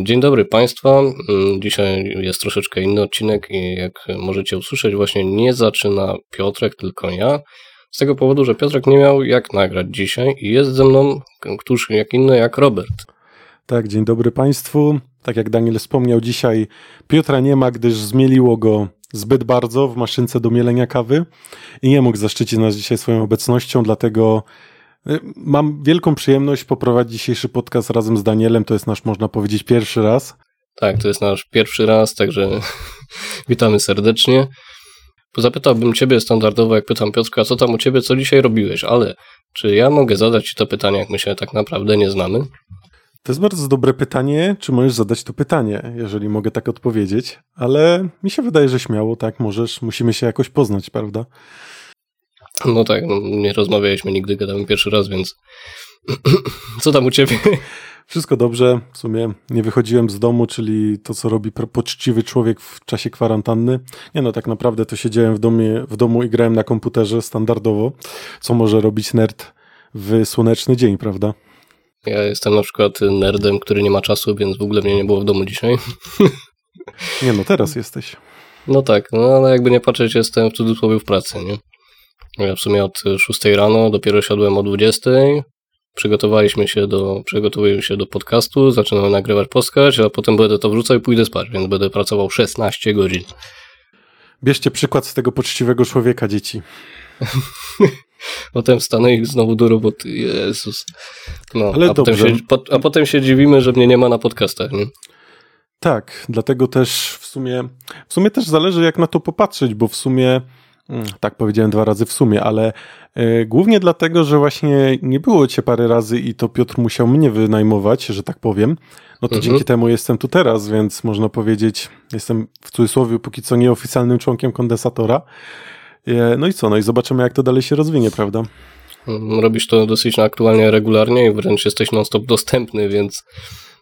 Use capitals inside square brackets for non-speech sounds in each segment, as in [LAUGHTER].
Dzień dobry Państwa. Mm, Dzisiaj jest troszeczkę inny odcinek i jak możecie usłyszeć, właśnie nie zaczyna Piotrek, tylko ja. Z tego powodu, że Piotrek nie miał jak nagrać dzisiaj i jest ze mną któż jak inny jak Robert. Tak, dzień dobry Państwu. Tak jak Daniel wspomniał, dzisiaj Piotra nie ma, gdyż zmieliło go zbyt bardzo w maszynce do mielenia kawy i nie mógł zaszczycić nas dzisiaj swoją obecnością, dlatego mam wielką przyjemność poprowadzić dzisiejszy podcast razem z Danielem. To jest nasz, można powiedzieć, pierwszy raz. Tak, to jest nasz pierwszy raz, także [LAUGHS] witamy serdecznie. Zapytałbym Ciebie standardowo, jak pytam Piotrka, co tam u Ciebie, co dzisiaj robiłeś, ale czy ja mogę zadać Ci to pytanie, jak my się tak naprawdę nie znamy? To jest bardzo dobre pytanie. Czy możesz zadać to pytanie, jeżeli mogę tak odpowiedzieć? Ale mi się wydaje, że śmiało, tak, możesz. Musimy się jakoś poznać, prawda? No tak, no, nie rozmawialiśmy nigdy, gadamy pierwszy raz, więc [CLEARS THROAT] co tam u Ciebie? Wszystko dobrze. W sumie nie wychodziłem z domu, czyli to, co robi poczciwy człowiek w czasie kwarantanny. Nie no, tak naprawdę to siedziałem w, domie, w domu i grałem na komputerze standardowo, co może robić nerd w słoneczny dzień, prawda? Ja jestem na przykład nerdem, który nie ma czasu, więc w ogóle mnie nie było w domu dzisiaj. Nie no, teraz jesteś. No tak, no ale jakby nie patrzeć, jestem w cudzysłowie w pracy, nie? Ja w sumie od 6 rano, dopiero siadłem o 20. Przygotowaliśmy się do, przygotowujemy się do podcastu, zaczynamy nagrywać podcast, a potem będę to wrzucał i pójdę spać, więc będę pracował 16 godzin. Bierzcie przykład z tego poczciwego człowieka, dzieci. [LAUGHS] potem wstanę i znowu do roboty. Jezus. No, Ale a, potem dobrze. się, po, a potem się dziwimy, że mnie nie ma na podcastach, nie? Tak, dlatego też w sumie, w sumie też zależy jak na to popatrzeć, bo w sumie, tak powiedziałem dwa razy w sumie, ale y, głównie dlatego, że właśnie nie było cię parę razy i to Piotr musiał mnie wynajmować, że tak powiem, no to Mhm. dzięki temu jestem tu teraz, więc można powiedzieć, jestem w cudzysłowie póki co nieoficjalnym członkiem kondensatora. E, No i co, no i zobaczymy jak to dalej się rozwinie, prawda? Mm, Robisz to dosyć aktualnie, regularnie i wręcz jesteś non-stop dostępny, więc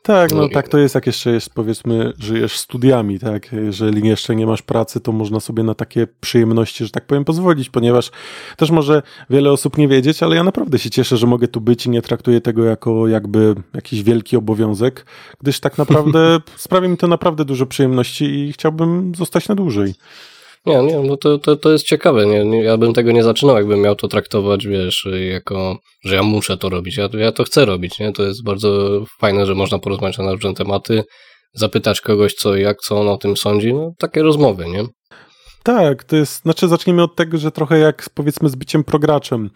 Tak, no No tak to jest, jak jeszcze jest, powiedzmy, żyjesz studiami, tak? Jeżeli jeszcze nie masz pracy, to można sobie na takie przyjemności, że tak powiem, pozwolić, ponieważ też może wiele osób nie wiedzieć, ale ja naprawdę się cieszę, że mogę tu być i nie traktuję tego jako jakby jakiś wielki obowiązek, gdyż tak naprawdę [LAUGHS] sprawia mi to naprawdę dużo przyjemności i chciałbym zostać na dłużej. Nie, nie, no to, to, to jest ciekawe. Nie, nie, ja bym tego nie zaczynał, jakbym miał to traktować, wiesz, jako, że ja muszę to robić. Ja, ja to chcę robić, nie? To jest bardzo fajne, że można porozmawiać na różne tematy, zapytać kogoś, co, jak, co on o tym sądzi. No, takie rozmowy, nie? Tak, to jest, znaczy zacznijmy od tego, że trochę jak powiedzmy z byciem prograczem.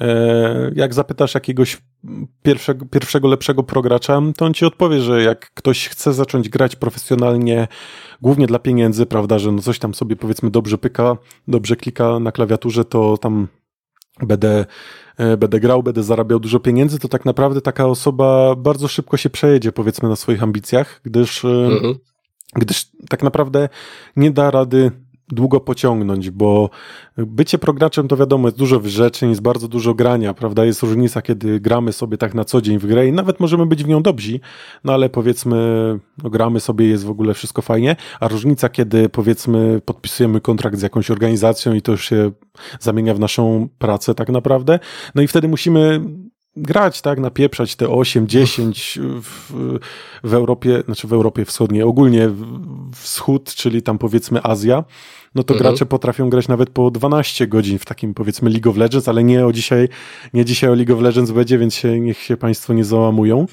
E, jak zapytasz jakiegoś pierwszego, pierwszego lepszego progracza, to on ci odpowie, że jak ktoś chce zacząć grać profesjonalnie, głównie dla pieniędzy, prawda, że no coś tam sobie powiedzmy dobrze pyka, dobrze klika na klawiaturze, to tam będę, e, będę grał, będę zarabiał dużo pieniędzy, to tak naprawdę taka osoba bardzo szybko się przejedzie powiedzmy na swoich ambicjach, gdyż e, Mhm. gdyż tak naprawdę nie da rady długo pociągnąć, bo bycie prograczem to wiadomo, jest dużo wyrzeczeń, jest bardzo dużo grania, prawda? Jest różnica, kiedy gramy sobie tak na co dzień w grę i nawet możemy być w nią dobrzy, no ale powiedzmy, no gramy sobie, jest w ogóle wszystko fajnie, a różnica, kiedy powiedzmy podpisujemy kontrakt z jakąś organizacją i to już się zamienia w naszą pracę tak naprawdę, no i wtedy musimy grać, tak, napieprzać te 8, 10 w, w Europie, znaczy w Europie Wschodniej, ogólnie wschód, czyli tam powiedzmy Azja, no to Mhm. gracze potrafią grać nawet po 12 godzin w takim powiedzmy League of Legends, ale nie o dzisiaj, nie dzisiaj o League of Legends będzie, więc się, niech się Państwo nie załamują.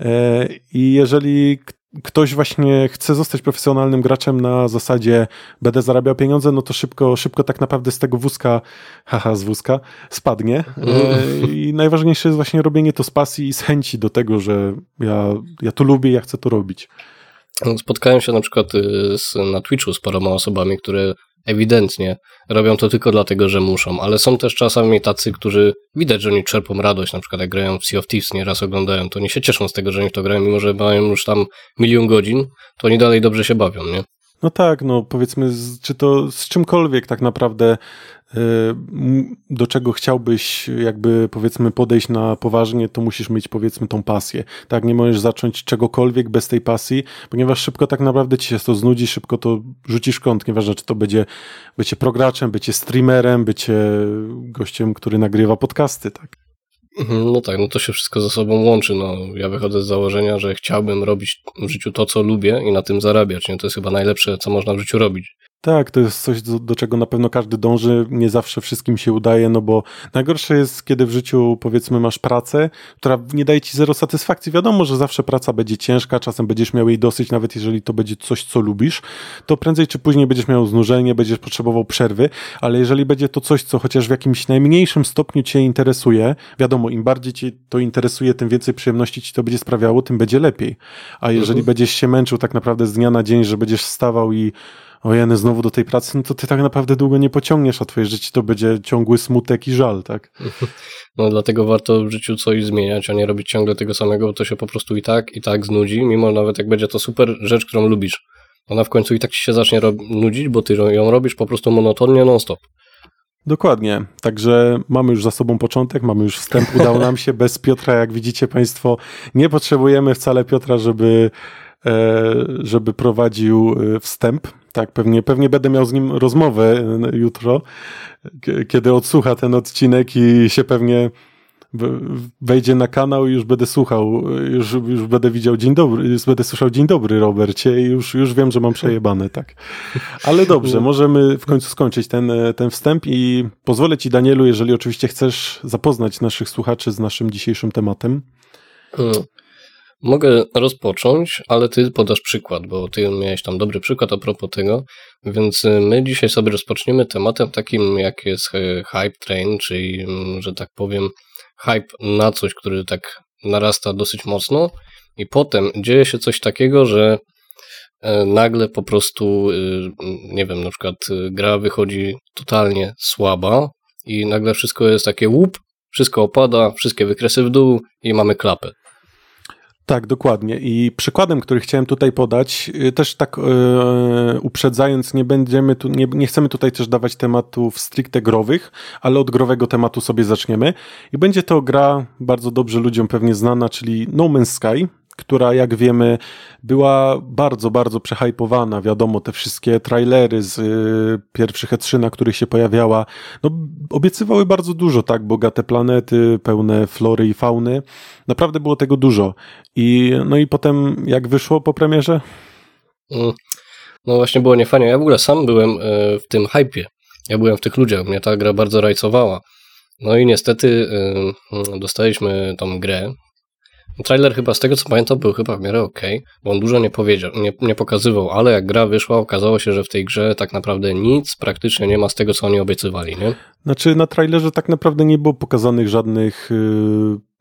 E, I jeżeli ktoś właśnie chce zostać profesjonalnym graczem na zasadzie będę zarabiał pieniądze, no to szybko, szybko tak naprawdę z tego wózka, haha, z wózka, spadnie. E, I najważniejsze jest właśnie robienie to z pasji i z chęci do tego, że ja, ja to lubię, ja chcę to robić. Spotkałem się na przykład y, z, na Twitchu z paroma osobami, które ewidentnie robią to tylko dlatego, że muszą, ale są też czasami tacy, którzy widać, że oni czerpą radość, na przykład jak grają w Sea of Thieves, nieraz oglądają, to oni się cieszą z tego, że oni w to grają, mimo że mają już tam milion godzin, to oni dalej dobrze się bawią, nie? No tak, no powiedzmy, czy to z czymkolwiek tak naprawdę, do czego chciałbyś jakby powiedzmy podejść na poważnie, to musisz mieć powiedzmy tą pasję. Tak, nie możesz zacząć czegokolwiek bez tej pasji, ponieważ szybko tak naprawdę ci się to znudzi, szybko to rzucisz kąt, nieważne czy to będzie bycie prograczem, bycie streamerem, bycie gościem, który nagrywa podcasty, tak. Mhm, no tak, no to się wszystko ze sobą łączy. No, ja wychodzę z założenia, że chciałbym robić w życiu to, co lubię i na tym zarabiać. Nie? To jest chyba najlepsze, co można w życiu robić. Tak, to jest coś, do, do, czego na pewno każdy dąży. Nie zawsze wszystkim się udaje, no bo najgorsze jest, kiedy w życiu, powiedzmy, masz pracę, która nie daje ci zero satysfakcji. Wiadomo, że zawsze praca będzie ciężka, czasem będziesz miał jej dosyć, nawet jeżeli to będzie coś, co lubisz, to prędzej czy później będziesz miał znużenie, będziesz potrzebował przerwy, ale jeżeli będzie to coś, co chociaż w jakimś najmniejszym stopniu cię interesuje, wiadomo, im bardziej cię to interesuje, tym więcej przyjemności ci to będzie sprawiało, tym będzie lepiej. A jeżeli mhm. będziesz się męczył tak naprawdę z dnia na dzień, że będziesz wstawał i ojeny, znowu do tej pracy, no to ty tak naprawdę długo nie pociągniesz, a twoje życie to będzie ciągły smutek i żal, tak? [LAUGHS] No dlatego warto w życiu coś zmieniać, a nie robić ciągle tego samego, bo to się po prostu i tak, i tak znudzi, mimo nawet jak będzie to super rzecz, którą lubisz. Ona w końcu i tak ci się zacznie nudzić, bo ty ją robisz po prostu monotonnie non-stop. Dokładnie. Także mamy już za sobą początek, mamy już wstęp. Udało nam się bez Piotra, jak widzicie Państwo. Nie potrzebujemy wcale Piotra, żeby, e, żeby prowadził e, wstęp tak, pewnie, pewnie będę miał z nim rozmowę jutro, kiedy odsłucha ten odcinek i się pewnie wejdzie na kanał i już będę słuchał, już, już będę widział dzień dobry, już będę słyszał dzień dobry Robercie i już, już wiem, że mam przejebane, tak. Ale dobrze, możemy w końcu skończyć ten, ten wstęp i pozwolę ci Danielu, jeżeli oczywiście chcesz zapoznać naszych słuchaczy z naszym dzisiejszym tematem. Hmm. Mogę rozpocząć, ale ty podasz przykład, bo ty miałeś tam dobry przykład a propos tego, więc y, my dzisiaj sobie rozpoczniemy tematem takim, jak jest y, hype train, czyli, mm, że tak powiem, hype na coś, który tak narasta dosyć mocno i potem dzieje się coś takiego, że e, nagle po prostu, y, nie wiem, na przykład gra wychodzi totalnie słaba i nagle wszystko jest takie łup, wszystko opada, wszystkie wykresy w dół i mamy klapę. Tak, dokładnie. I przykładem, który chciałem tutaj podać, y, też tak yy, uprzedzając, nie będziemy tu, nie, nie chcemy tutaj też dawać tematów stricte growych, ale od growego tematu sobie zaczniemy. I będzie to gra bardzo dobrze ludziom pewnie znana, czyli No Man's Sky która jak wiemy była bardzo, bardzo przehypowana. Wiadomo, te wszystkie trailery z y, pierwszych E3, na których się pojawiała, no, obiecywały bardzo dużo, tak? Bogate planety, pełne flory i fauny. Naprawdę było tego dużo. I, no i potem jak wyszło po premierze? Mm. No właśnie było niefajnie. Ja w ogóle sam byłem e, w tym hypie. Ja byłem w tych ludziach. Mnie ta gra bardzo rajcowała. No i niestety e, dostaliśmy tą grę, Trailer chyba z tego co pamiętam był chyba w miarę ok, bo on dużo nie powiedział, nie, nie pokazywał, ale jak gra wyszła, okazało się, że w tej grze tak naprawdę nic praktycznie nie ma z tego, co oni obiecywali, nie? Znaczy na trailerze tak naprawdę nie było pokazanych żadnych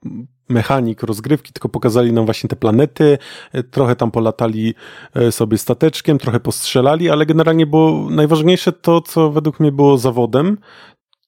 yy, mechanik rozgrywki, tylko pokazali nam właśnie te planety, yy, trochę tam polatali yy, sobie stateczkiem, trochę postrzelali, ale generalnie było najważniejsze to, co według mnie było zawodem,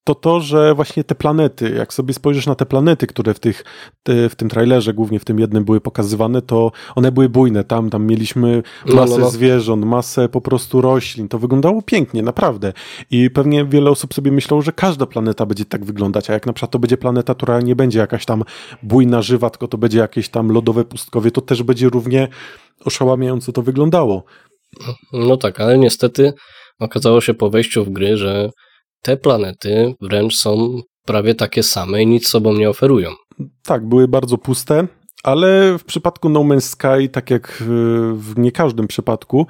to to, że właśnie te planety, jak sobie spojrzysz na te planety, które w, tych, te, w tym trailerze, głównie w tym jednym były pokazywane, to one były bujne. Tam, tam mieliśmy masę no, no, no. zwierząt, masę po prostu roślin. To wyglądało pięknie, naprawdę. I pewnie wiele osób sobie myślało, że każda planeta będzie tak wyglądać, a jak na przykład to będzie planeta, która nie będzie jakaś tam bujna, żywa, tylko to będzie jakieś tam lodowe pustkowie, to też będzie równie oszałamiająco to wyglądało. No tak, ale niestety okazało się po wejściu w gry, że te planety wręcz są prawie takie same i nic sobą nie oferują. Tak, były bardzo puste, ale w przypadku No Man's Sky, tak jak w nie każdym przypadku,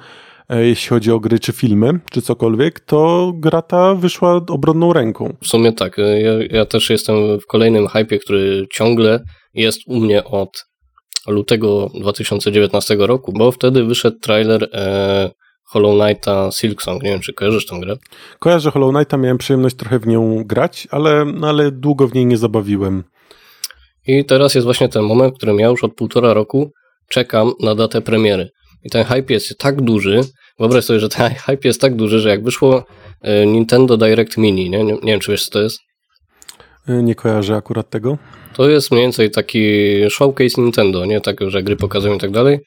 e, jeśli chodzi o gry czy filmy, czy cokolwiek, to gra ta wyszła obronną ręką. W sumie tak. E, ja, ja też jestem w kolejnym hypie, który ciągle jest u mnie od lutego 2019 roku, bo wtedy wyszedł trailer e, Hollow Knighta Silksong. Nie wiem, czy kojarzysz tą grę? Kojarzę Hollow Knighta, miałem przyjemność trochę w nią grać, ale, no, ale długo w niej nie zabawiłem. I teraz jest właśnie ten moment, w którym ja już od półtora roku czekam na datę premiery. I ten hype jest tak duży, wyobraź sobie, że ten [LAUGHS] hype jest tak duży, że jak wyszło e, Nintendo Direct Mini, nie, nie, nie wiem, czy wiesz, co to jest? E, nie kojarzę akurat tego. To jest mniej więcej taki showcase Nintendo, nie tak, że gry pokazują i tak dalej.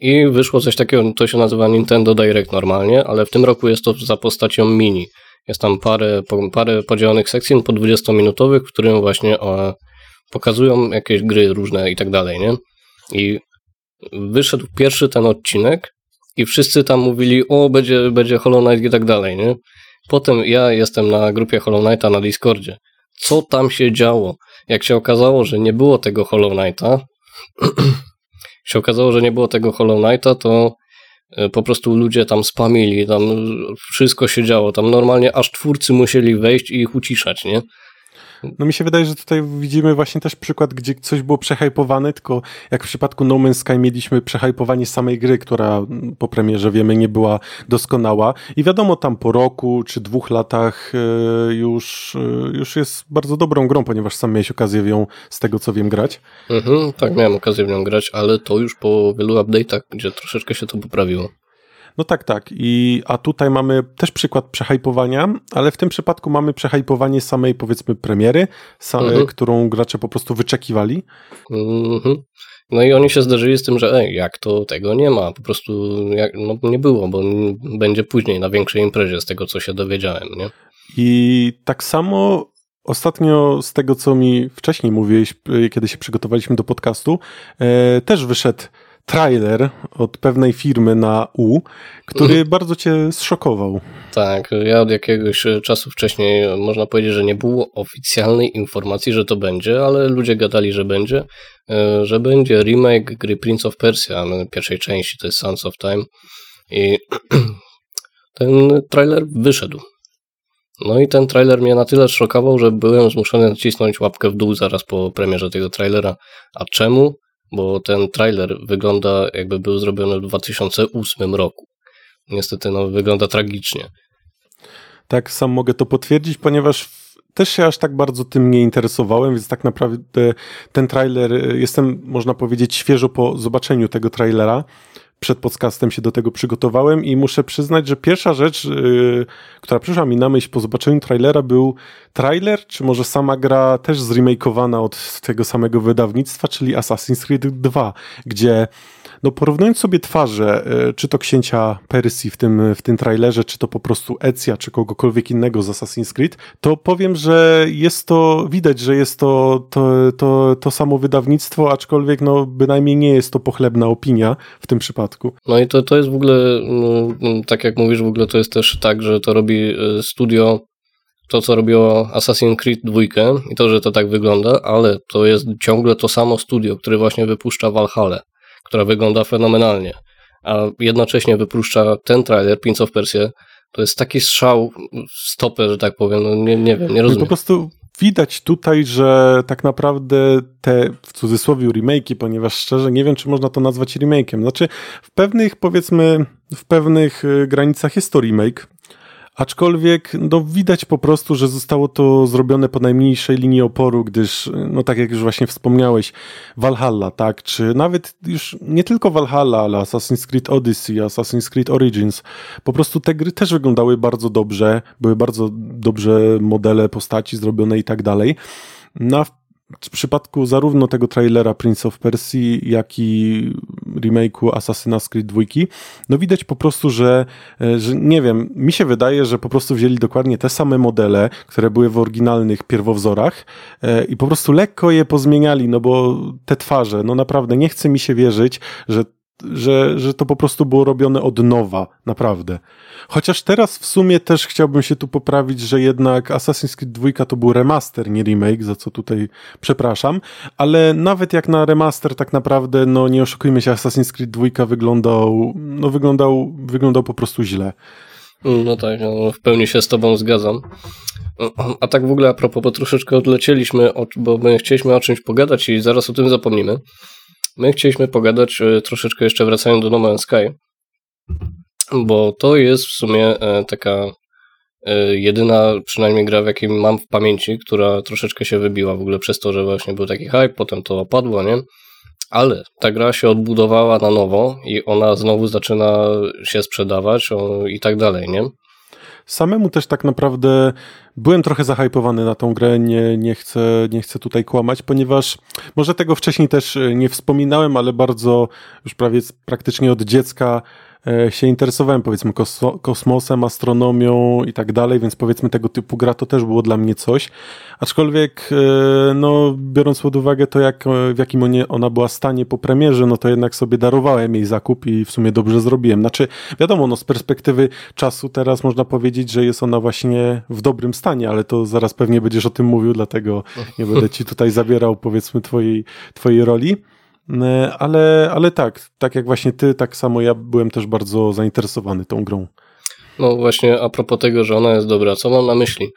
I wyszło coś takiego, to się nazywa Nintendo Direct normalnie, ale w tym roku jest to za postacią mini. Jest tam parę, parę podzielonych sekcji po 20-minutowych, w którym właśnie o, pokazują jakieś gry różne i tak dalej, nie? I wyszedł pierwszy ten odcinek i wszyscy tam mówili, o, będzie, będzie Hollow Knight i tak dalej, nie? Potem ja jestem na grupie Hollow Knighta na Discordzie. co tam się działo. Jak się okazało, że nie było tego Hollow Knighta, [CLEARS THROAT] się okazało, że nie było tego Hollow Knighta, to e, po prostu ludzie tam spamili, tam wszystko się działo, tam normalnie aż twórcy musieli wejść i ich uciszać, nie? No mi się wydaje, że tutaj widzimy właśnie też przykład, gdzie coś było przehypowane, tylko jak w przypadku No Man's Sky mieliśmy przehypowanie samej gry, która po premierze wiemy nie była doskonała i wiadomo tam po roku czy dwóch latach e, już, e, już jest bardzo dobrą grą, ponieważ sam miałeś okazję w ją z tego co wiem grać. Mhm, tak, miałem okazję w nią grać, ale to już po wielu update'ach, gdzie troszeczkę się to poprawiło. No tak, tak. I, a tutaj mamy też przykład przehypowania, ale w tym przypadku mamy przehypowanie samej, powiedzmy, premiery, same, mhm. którą gracze po prostu wyczekiwali. Mhm. No i oni się zderzyli z tym, że ej, jak to tego nie ma, po prostu jak, no, nie było, bo będzie później na większej imprezie z tego, co się dowiedziałem, nie? I tak samo Ostatnio z tego, co mi wcześniej mówiłeś, kiedy się przygotowaliśmy do podcastu, e, też wyszedł trailer od pewnej firmy na U, który mhm. bardzo cię zszokował. Tak, ja od jakiegoś czasu wcześniej można powiedzieć, że nie było oficjalnej informacji, że to będzie, ale ludzie gadali, że będzie, e, że będzie remake gry Prince of Persia, pierwszej części, to jest Sons of Time i [CLEARS THROAT] ten trailer wyszedł. No i ten trailer mnie na tyle szokował, że byłem zmuszony nacisnąć łapkę w dół zaraz po premierze tego trailera. A czemu? Bo ten trailer wygląda jakby był zrobiony w 2008 roku. Niestety no, wygląda tragicznie. Tak, sam mogę to potwierdzić, ponieważ też się aż tak bardzo tym nie interesowałem, więc tak naprawdę ten trailer, y, jestem, można powiedzieć, świeżo po zobaczeniu tego trailera przed podcastem się do tego przygotowałem i muszę przyznać, że pierwsza rzecz, yy, która przyszła mi na myśl po zobaczeniu trailera był trailer, czy może sama gra też zremakeowana od tego samego wydawnictwa, czyli Assassin's Creed 2, gdzie no porównując sobie twarze, e, czy to księcia Persji w tym, w tym trailerze, czy to po prostu Ecja, czy kogokolwiek innego z Assassin's Creed, to powiem, że jest to, widać, że jest to, to, to, to samo wydawnictwo, aczkolwiek no bynajmniej nie jest to pochlebna opinia w tym przypadku. No i to, to jest w ogóle, no, tak jak mówisz, w ogóle to jest też tak, że to robi e, studio to, co robiło Assassin's Creed 2 i to, że to tak wygląda, ale to jest ciągle to samo studio, które właśnie wypuszcza Valhalla która wygląda fenomenalnie, a jednocześnie wypuszcza ten trailer, Prince of Persia, to jest taki strzał w stopę, że tak powiem, no nie, nie wiem, nie rozumiem. Po prostu widać tutaj, że tak naprawdę te w cudzysłowie remake'i, ponieważ szczerze nie wiem, czy można to nazwać remake'iem. Znaczy, w pewnych powiedzmy, w pewnych y, granicach jest to remake, Aczkolwiek no, widać po prostu, że zostało to zrobione po najmniejszej linii oporu, gdyż, no tak jak już właśnie wspomniałeś, Valhalla, tak, czy nawet już nie tylko Valhalla, ale Assassin's Creed Odyssey, Assassin's Creed Origins, po prostu te gry też wyglądały bardzo dobrze, były bardzo dobrze modele postaci zrobione i tak dalej. No, w przypadku zarówno tego trailera Prince of Persia, jak i remake'u Assassin's Creed 2, no widać po prostu, że, e, że nie wiem, mi się wydaje, że po prostu wzięli dokładnie te same modele, które były w oryginalnych pierwowzorach e, i po prostu lekko je pozmieniali, no bo te twarze, no naprawdę nie chce mi się wierzyć, że że, że to po prostu było robione od nowa, naprawdę. Chociaż teraz w sumie też chciałbym się tu poprawić, że jednak Assassin's Creed 2 to był remaster, nie remake, za co tutaj przepraszam, ale nawet jak na remaster tak naprawdę, no nie oszukujmy się, Assassin's Creed 2 wyglądał, no wyglądał, wyglądał po prostu źle. No tak, no, w pełni się z tobą zgadzam. A tak w ogóle a propos, bo troszeczkę odlecieliśmy, bo my chcieliśmy o czymś pogadać i zaraz o tym zapomnimy. My chcieliśmy pogadać e, troszeczkę jeszcze wracając do No Man's Sky, bo to jest w sumie e, taka e, jedyna przynajmniej gra, w jakiej mam w pamięci, która troszeczkę się wybiła w ogóle przez to, że właśnie był taki hype, potem to opadło, nie? Ale ta gra się odbudowała na nowo i ona znowu zaczyna się sprzedawać i tak dalej, nie? Samemu też tak naprawdę byłem trochę zahypowany na tą grę, nie, nie, chcę, nie chcę tutaj kłamać, ponieważ może tego wcześniej też e, nie wspominałem, ale bardzo już prawie praktycznie od dziecka się interesowałem powiedzmy kosmosem, astronomią i tak dalej, więc powiedzmy tego typu gra to też było dla mnie coś. Aczkolwiek, e, no, biorąc pod uwagę to, jak, w jakim ona była stanie po premierze, no to jednak sobie darowałem jej zakup i w sumie dobrze zrobiłem. Znaczy, wiadomo, no z perspektywy czasu teraz można powiedzieć, że jest ona właśnie w dobrym stanie, ale to zaraz pewnie będziesz o tym mówił, dlatego nie będę ci tutaj zabierał powiedzmy twojej, twojej roli. E, ale, ale tak, tak jak właśnie ty, tak samo ja byłem też bardzo zainteresowany tą grą. No właśnie, a propos tego, że ona jest dobra, co mam na myśli?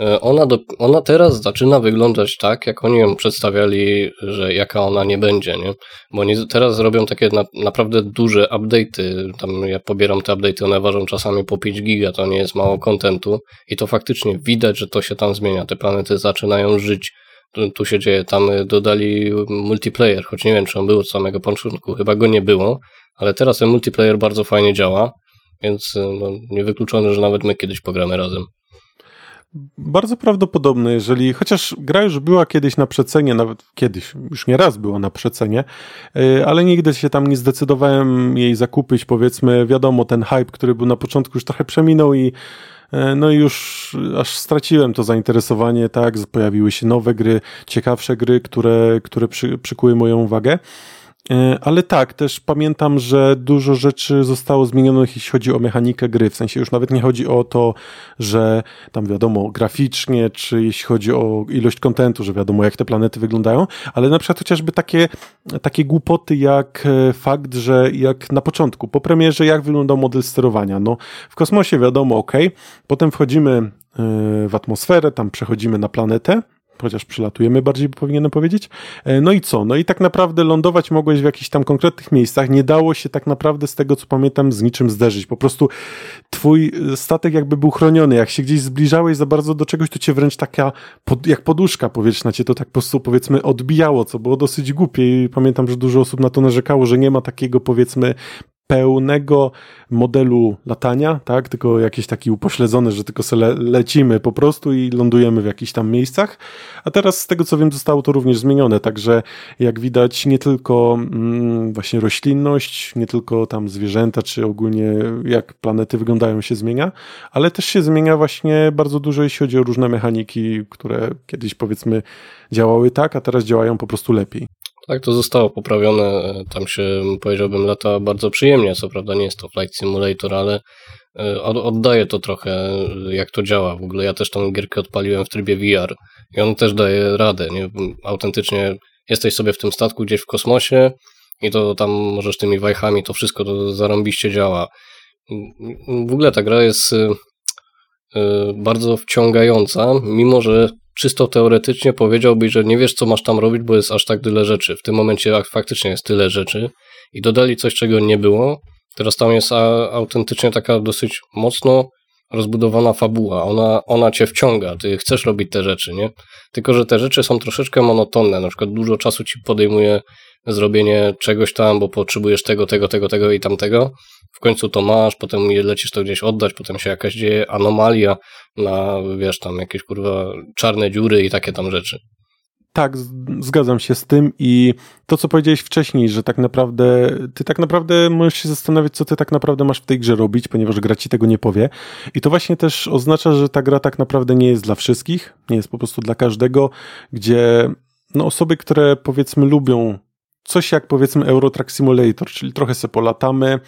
E, ona, do, ona teraz zaczyna wyglądać tak, jak oni ją przedstawiali, że jaka ona nie będzie, nie? Bo oni teraz robią takie na, naprawdę duże update'y. Tam ja pobieram te update'y, one ważą czasami po 5 giga, to nie jest mało kontentu i to faktycznie widać, że to się tam zmienia. Te planety zaczynają żyć. Tu, się dzieje. Tam dodali multiplayer, choć nie wiem, czy on był od samego początku. Chyba go nie było, ale teraz ten multiplayer bardzo fajnie działa, więc no, niewykluczone, że nawet my kiedyś pogramy razem. Bardzo prawdopodobne, jeżeli, chociaż gra już była kiedyś na przecenie, nawet kiedyś, już nie raz była na przecenie, e, ale nigdy się tam nie zdecydowałem jej zakupić, powiedzmy, wiadomo, ten hype, który był na początku już trochę przeminął i e, no i już aż straciłem to zainteresowanie, tak, pojawiły się nowe gry, ciekawsze gry, które, które przy, przykuły moją uwagę. E, ale tak, też pamiętam, że dużo rzeczy zostało zmienionych, jeśli chodzi o mechanikę gry. W sensie już nawet nie chodzi o to, że tam wiadomo graficznie, czy jeśli chodzi o ilość kontentu, że wiadomo jak te planety wyglądają, ale na przykład chociażby takie, takie głupoty jak e, fakt, że jak na początku, po premierze, jak wyglądał model sterowania. No, w kosmosie wiadomo, ok, potem wchodzimy e, w atmosferę, tam przechodzimy na planetę, chociaż przylatujemy bardziej powinienem powiedzieć. E, no i co? No i tak naprawdę lądować mogłeś w jakichś tam konkretnych miejscach. Nie dało się tak naprawdę z tego, co pamiętam, z niczym zderzyć. Po prostu twój statek jakby był chroniony. Jak się gdzieś zbliżałeś za bardzo do czegoś, to cię wręcz taka, pod, jak poduszka powietrzna cię to tak po prostu powiedzmy odbijało, co było dosyć głupie i pamiętam, że dużo osób na to narzekało, że nie ma takiego powiedzmy pełnego modelu latania, tak? Tylko jakiś taki upośledzony, że tylko sobie le lecimy po prostu i lądujemy w jakichś tam miejscach. A teraz z tego co wiem zostało to również zmienione, także jak widać nie tylko mm, właśnie roślinność, nie tylko tam zwierzęta, czy ogólnie jak planety wyglądają się zmienia, ale też się zmienia właśnie bardzo dużo jeśli chodzi o różne mechaniki, które kiedyś powiedzmy działały tak, a teraz działają po prostu lepiej. Tak, to zostało poprawione. Tam się, powiedziałbym, lata bardzo przyjemnie. Co prawda nie jest to Flight Simulator, ale e, oddaje to trochę, jak to działa. W ogóle ja też tą gierkę odpaliłem w trybie VR i on też daje radę. Nie? Autentycznie jesteś sobie w tym statku gdzieś w kosmosie i to tam możesz tymi wajchami, to wszystko to zarąbiście działa. W ogóle ta gra jest e, e, bardzo wciągająca, mimo że czysto teoretycznie powiedziałbyś, że nie wiesz, co masz tam robić, bo jest aż tak tyle rzeczy. W tym momencie faktycznie jest tyle rzeczy i dodali coś, czego nie było. Teraz tam jest autentycznie taka dosyć mocno rozbudowana fabuła. Ona, ona cię wciąga, ty chcesz robić te rzeczy, nie? Tylko, że te rzeczy są troszeczkę monotonne. Na przykład dużo czasu ci podejmuje zrobienie czegoś tam, bo potrzebujesz tego, tego, tego, tego i tamtego. W końcu to masz, potem lecisz to gdzieś oddać, potem się jakaś dzieje anomalia na, wiesz, tam jakieś kurwa czarne dziury i takie tam rzeczy. Tak, zgadzam się z tym i to, co powiedziałeś wcześniej, że tak naprawdę, ty tak naprawdę możesz się zastanawiać, co ty tak naprawdę masz w tej grze robić, ponieważ gra ci tego nie powie. I to właśnie też oznacza, że ta gra tak naprawdę nie jest dla wszystkich, nie jest po prostu dla każdego, gdzie no, osoby, które powiedzmy lubią coś jak powiedzmy Eurotrack Simulator, czyli trochę se polatamy,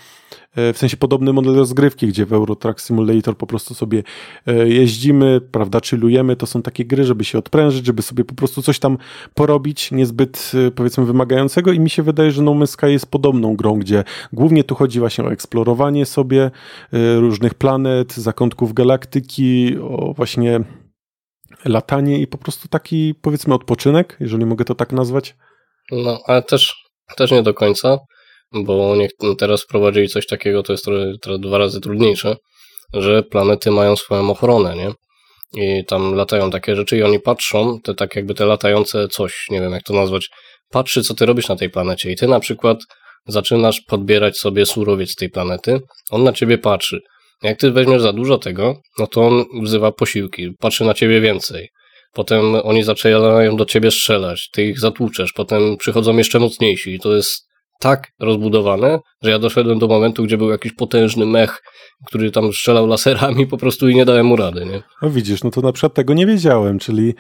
e, w sensie podobny model rozgrywki, gdzie w Eurotrack Simulator po prostu sobie e, jeździmy, prawda, chillujemy, to są takie gry, żeby się odprężyć, żeby sobie po prostu coś tam porobić, niezbyt e, powiedzmy wymagającego i mi się wydaje, że No Man's Sky jest podobną grą, gdzie głównie tu chodzi właśnie o eksplorowanie sobie różnych planet, zakątków galaktyki, o właśnie latanie i po prostu taki powiedzmy odpoczynek, jeżeli mogę to tak nazwać. No, ale też, też nie do końca, bo niech teraz wprowadzili coś takiego, to jest trochę dwa razy trudniejsze, że planety mają swoją ochronę, nie? I tam latają takie rzeczy i oni patrzą, te tak jakby te latające coś, nie wiem jak to nazwać, patrzy co ty robisz na tej planecie i ty na przykład zaczynasz podbierać sobie surowiec tej planety, on na ciebie patrzy. Jak ty weźmiesz za dużo tego, no to on wzywa posiłki, patrzy na ciebie więcej. Potem oni zaczynają do ciebie strzelać, ty ich zatłuczesz, potem przychodzą jeszcze mocniejsi i to jest tak rozbudowane, że ja doszedłem do momentu, gdzie był jakiś potężny mech, który tam strzelał laserami po prostu i nie dałem mu rady, nie? No widzisz, no to na przykład tego nie wiedziałem, czyli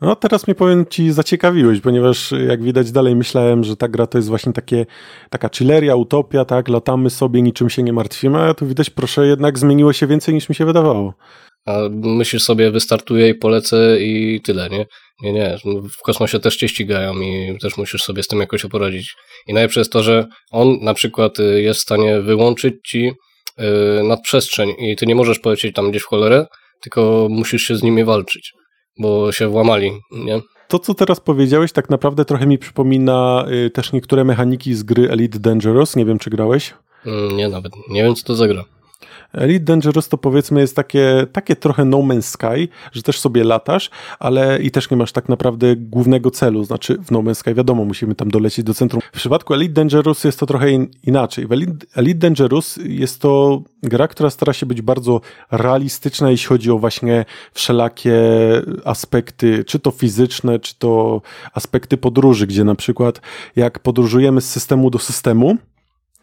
no teraz mnie powiem ci zaciekawiłeś, ponieważ jak widać dalej myślałem, że ta gra to jest właśnie takie, taka chilleria, utopia, tak, latamy sobie, niczym się nie martwimy, a tu widać, proszę, jednak zmieniło się więcej niż mi się wydawało. A myślisz sobie, wystartuję i polecę i tyle, nie? Nie, nie. W kosmosie też cię ścigają i też musisz sobie z tym jakoś poradzić. I najlepsze jest to, że on na przykład y, jest w stanie wyłączyć ci y, nadprzestrzeń i ty nie możesz polecieć tam gdzieś w cholerę, tylko musisz się z nimi walczyć, bo się włamali, nie? To, co teraz powiedziałeś, tak naprawdę trochę mi przypomina y, też niektóre mechaniki z gry Elite Dangerous. Nie wiem, czy grałeś? Mm, nie, nawet. Nie wiem, co to za gra. Elite Dangerous to powiedzmy jest takie, takie trochę No Man's Sky, że też sobie latasz, ale i też nie masz tak naprawdę głównego celu, znaczy w No Man's Sky wiadomo, musimy tam dolecieć do centrum. W przypadku Elite Dangerous jest to trochę in, inaczej. W Elite, Elite Dangerous jest to gra, która stara się być bardzo realistyczna, jeśli chodzi o właśnie wszelakie aspekty, czy to fizyczne, czy to aspekty podróży, gdzie na przykład jak podróżujemy z systemu do systemu,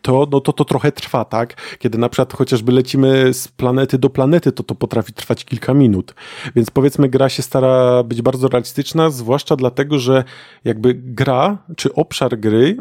to, no to to trochę trwa, tak? Kiedy na przykład chociażby lecimy z planety do planety, to to potrafi trwać kilka minut. Więc powiedzmy, gra się stara być bardzo realistyczna, zwłaszcza dlatego, że jakby gra, czy obszar gry,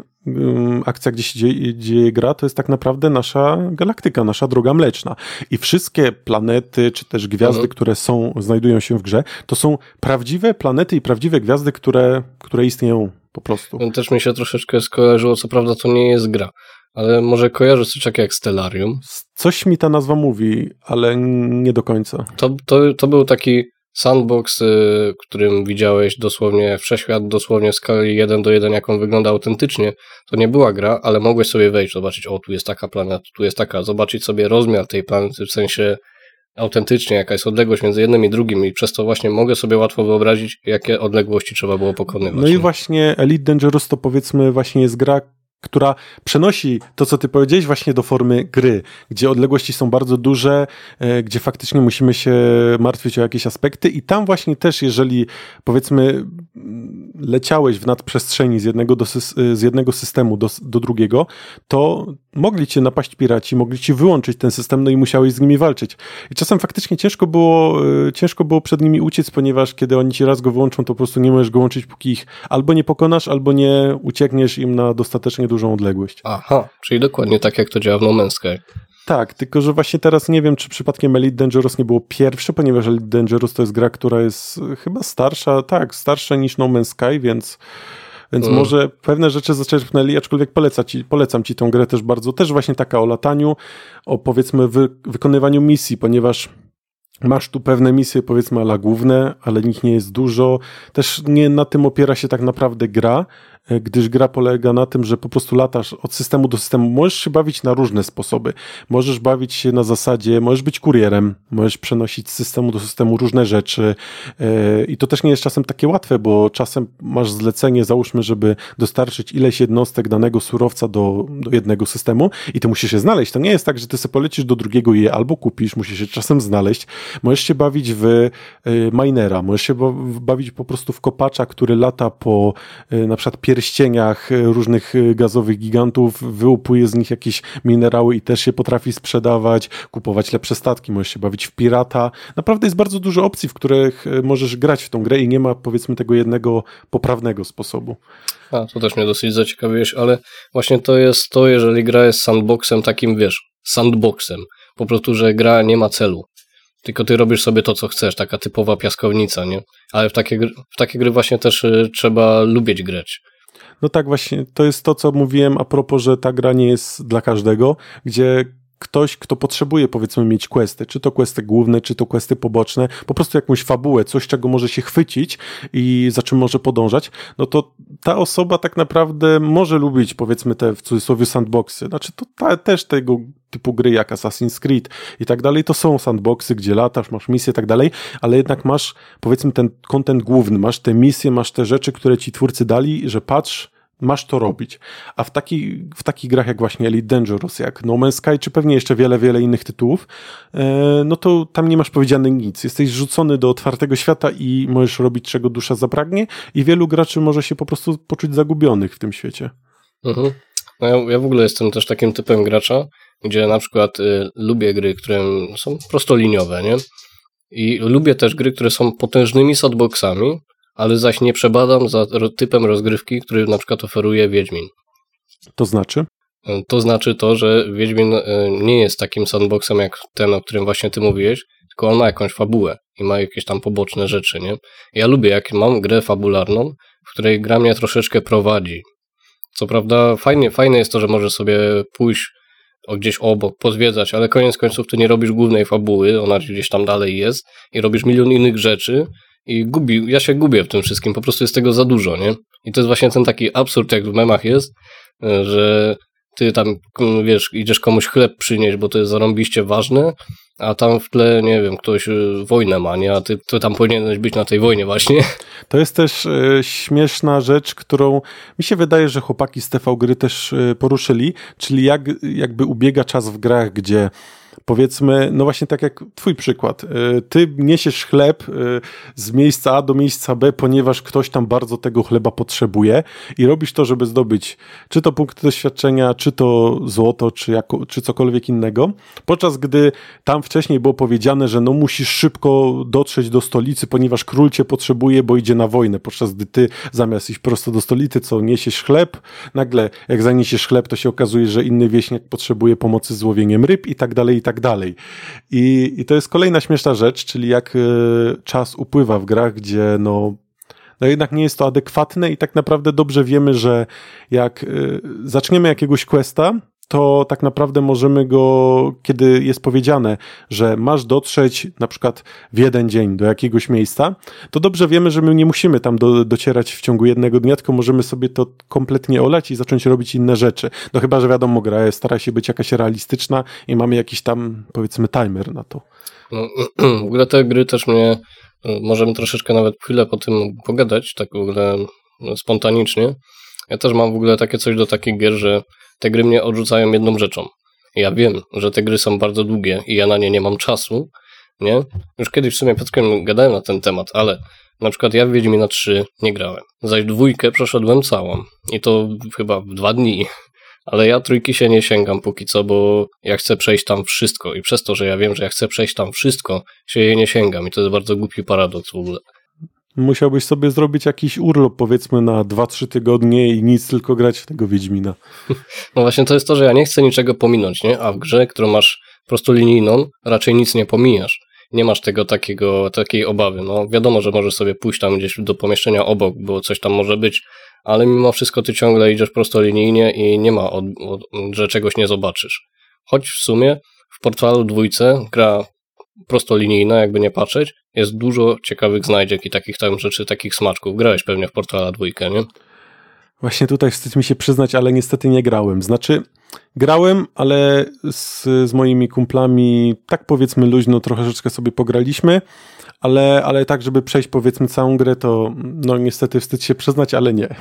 akcja, gdzie się dzieje, dzieje gra, to jest tak naprawdę nasza galaktyka, nasza droga mleczna. I wszystkie planety, czy też gwiazdy, mhm. które są, znajdują się w grze, to są prawdziwe planety i prawdziwe gwiazdy, które, które istnieją po prostu. Też mi się troszeczkę skojarzyło, co prawda to nie jest gra, ale może kojarzysz coś takiego jak Stellarium? Coś mi ta nazwa mówi, ale nie do końca. To, to, to był taki sandbox, y, którym widziałeś dosłownie wszechświat, dosłownie w skali 1 do 1, jak on wygląda autentycznie. To nie była gra, ale mogłeś sobie wejść, zobaczyć, o tu jest taka planeta, tu jest taka, zobaczyć sobie rozmiar tej planety, w sensie autentycznie, jaka jest odległość między jednym i drugim i przez to właśnie mogę sobie łatwo wyobrazić, jakie odległości trzeba było pokonywać. No i właśnie Elite Dangerous to powiedzmy właśnie jest gra, która przenosi to, co ty powiedziałeś, właśnie do formy gry, gdzie odległości są bardzo duże, e, gdzie faktycznie musimy się martwić o jakieś aspekty i tam właśnie też, jeżeli powiedzmy leciałeś w nadprzestrzeni z jednego, do, z jednego systemu do, do drugiego, to mogli cię napaść piraci, mogli ci wyłączyć ten system, no i musiałeś z nimi walczyć. I czasem faktycznie ciężko było, e, ciężko było przed nimi uciec, ponieważ kiedy oni ci raz go wyłączą, to po prostu nie możesz go łączyć, póki ich albo nie pokonasz, albo nie uciekniesz im na dostatecznie dużą odległość. Aha, czyli dokładnie tak jak to działa w No Man's Sky. Tak, tylko że właśnie teraz nie wiem, czy przypadkiem Elite Dangerous nie było pierwsze, ponieważ Elite Dangerous to jest gra, która jest chyba starsza, tak, starsza niż No Man's Sky, więc więc mm. może pewne rzeczy zaczerpnęli, aczkolwiek poleca ci, polecam ci tę grę też bardzo, też właśnie taka o lataniu, o powiedzmy wy, wykonywaniu misji, ponieważ Masz tu pewne misje, powiedzmy, ale główne, ale nich nie jest dużo. Też nie na tym opiera się tak naprawdę gra, E, gdyż gra polega na tym, że po prostu latasz od systemu do systemu. Możesz się bawić na różne sposoby. Możesz bawić się na zasadzie, możesz być kurierem, możesz przenosić z systemu do systemu różne rzeczy e, i to też nie jest czasem takie łatwe, bo czasem masz zlecenie, załóżmy, żeby dostarczyć ileś jednostek danego surowca do, do jednego systemu i ty musisz je znaleźć. To nie jest tak, że ty sobie polecisz do drugiego i je albo kupisz, musisz się czasem znaleźć. Możesz się bawić w e, minera, możesz się bawić po prostu w kopacza, który lata po na przykład pierścieniach e, różnych e, gazowych gigantów, wyłupuje z nich jakieś minerały i też się potrafi sprzedawać, kupować lepsze statki, możesz się bawić w pirata. Naprawdę jest bardzo dużo opcji, w których e, możesz grać w tą grę i nie ma powiedzmy tego jednego poprawnego sposobu. A, to też mnie dosyć zaciekawiłeś, ale właśnie to jest to, jeżeli gra jest sandboxem takim, wiesz, sandboxem. Po prostu, że gra nie ma celu. Tylko ty robisz sobie to, co chcesz, taka typowa piaskownica, nie? Ale w takie, w takie gry właśnie też trzeba lubić grać. No tak, właśnie, to jest to, co mówiłem a propos, że ta gra nie jest dla każdego, gdzie ktoś, kto potrzebuje powiedzmy mieć questy, czy to questy główne, czy to questy poboczne, po prostu jakąś fabułę, coś czego może się chwycić i za czym może podążać, no to ta osoba tak naprawdę może lubić powiedzmy te w cudzysłowie sandboxy. Znaczy to ta, też tego typu gry jak Assassin's Creed i tak dalej, to są sandboxy, gdzie latasz, masz misje i tak dalej, ale jednak masz powiedzmy ten content główny, masz te misje, masz te rzeczy, które ci twórcy dali, że patrz, masz to robić. A w, taki, w takich grach jak właśnie Elite Dangerous, jak No Man's Sky, czy pewnie jeszcze wiele, wiele innych tytułów, e, no to tam nie masz powiedziane nic. Jesteś rzucony do otwartego świata i możesz robić czego dusza zapragnie i wielu graczy może się po prostu poczuć zagubionych w tym świecie. Mhm. No ja, ja w ogóle jestem też takim typem gracza, gdzie na przykład y, lubię gry, które są prostoliniowe, nie? I lubię też gry, które są potężnymi sandboxami, ale zaś nie przebadam za typem rozgrywki, który na przykład oferuje Wiedźmin. To znaczy? Y, to znaczy to, że Wiedźmin y, nie jest takim sandboxem jak ten, o którym właśnie ty mówiłeś, tylko on ma jakąś fabułę i ma jakieś tam poboczne rzeczy, nie? Ja lubię, jak mam grę fabularną, w której gra mnie troszeczkę prowadzi. Co prawda fajnie, fajne jest to, że możesz sobie pójść gdzieś obok, pozwiedzać, ale koniec końców ty nie robisz głównej fabuły, ona gdzieś tam dalej jest i robisz milion innych rzeczy i gubi, ja się gubię w tym wszystkim, po prostu jest tego za dużo, nie? I to jest właśnie ten taki absurd, jak w memach jest, że ty tam, wiesz, idziesz komuś chleb przynieść, bo to jest zarąbiście ważne, a tam w tle, nie wiem, ktoś y, wojnę ma, nie? A ty, ty tam powinieneś być na tej wojnie właśnie. To jest też y, śmieszna rzecz, którą mi się wydaje, że chłopaki z TV Gry też poruszyli, czyli jak jakby ubiega czas w grach, gdzie powiedzmy, no właśnie tak jak twój przykład, y, ty niesiesz chleb y, z miejsca A do miejsca B, ponieważ ktoś tam bardzo tego chleba potrzebuje i robisz to, żeby zdobyć czy to punkty doświadczenia, czy to złoto, czy, jako, czy cokolwiek innego, podczas gdy tam wcześniej było powiedziane, że no musisz szybko dotrzeć do stolicy, ponieważ król cię potrzebuje, bo idzie na wojnę, podczas gdy ty zamiast iść prosto do stolicy, co niesiesz chleb, nagle jak zaniesiesz chleb, to się okazuje, że inny wieśniak potrzebuje pomocy z łowieniem ryb i tak dalej, i tak dalej. I, i to jest kolejna śmieszna rzecz, czyli jak y, czas upływa w grach, gdzie no no jednak nie jest to adekwatne i tak naprawdę dobrze wiemy, że jak y, zaczniemy jakiegoś questa, to tak naprawdę możemy go, kiedy jest powiedziane, że masz dotrzeć na przykład w jeden dzień do jakiegoś miejsca, to dobrze wiemy, że my nie musimy tam do, docierać w ciągu jednego dnia, tylko możemy sobie to kompletnie olać i zacząć robić inne rzeczy. No chyba, że wiadomo, gra stara się być jakaś realistyczna i mamy jakiś tam, powiedzmy, timer na to. No, [CLEARS THROAT] w ogóle te gry też mnie, możemy troszeczkę nawet chwilę po tym pogadać, tak w ogóle spontanicznie. Ja też mam w ogóle takie coś do takich gier, że te gry mnie odrzucają jedną rzeczą. Ja wiem, że te gry są bardzo długie i ja na nie nie mam czasu, nie? Już kiedyś w sumie Piotrkiem gadałem na ten temat, ale na przykład ja w Wiedźmina 3 nie grałem. Zaś dwójkę przeszedłem całą i to chyba w dwa dni. Ale ja trójki się nie sięgam póki co, bo ja chcę przejść tam wszystko i przez to, że ja wiem, że ja chcę przejść tam wszystko, się jej nie sięgam i to jest bardzo głupi paradoks w ogóle musiałbyś sobie zrobić jakiś urlop, powiedzmy na 2-3 tygodnie i nic, tylko grać w tego Wiedźmina. [LAUGHS] No właśnie to jest to, że ja nie chcę niczego pominąć, nie? A w grze, którą masz prostolinijną, raczej nic nie pomijasz. Nie masz tego takiego, takiej obawy. No wiadomo, że możesz sobie pójść tam gdzieś do pomieszczenia obok, bo coś tam może być, ale mimo wszystko ty ciągle idziesz prostolinijnie i nie ma, od, od, że czegoś nie zobaczysz. Choć w sumie w portalu dwójce gra prostolinijna, jakby nie patrzeć, jest dużo ciekawych znajdziek i takich tam rzeczy, takich smaczków. Grałeś pewnie w Portala dwójkę, nie? Właśnie tutaj wstyd mi się przyznać, ale niestety nie grałem. Znaczy, grałem, ale z, z moimi kumplami tak powiedzmy luźno troszeczkę sobie pograliśmy, ale, ale tak, żeby przejść powiedzmy całą grę, to no niestety wstyd się przyznać, ale nie.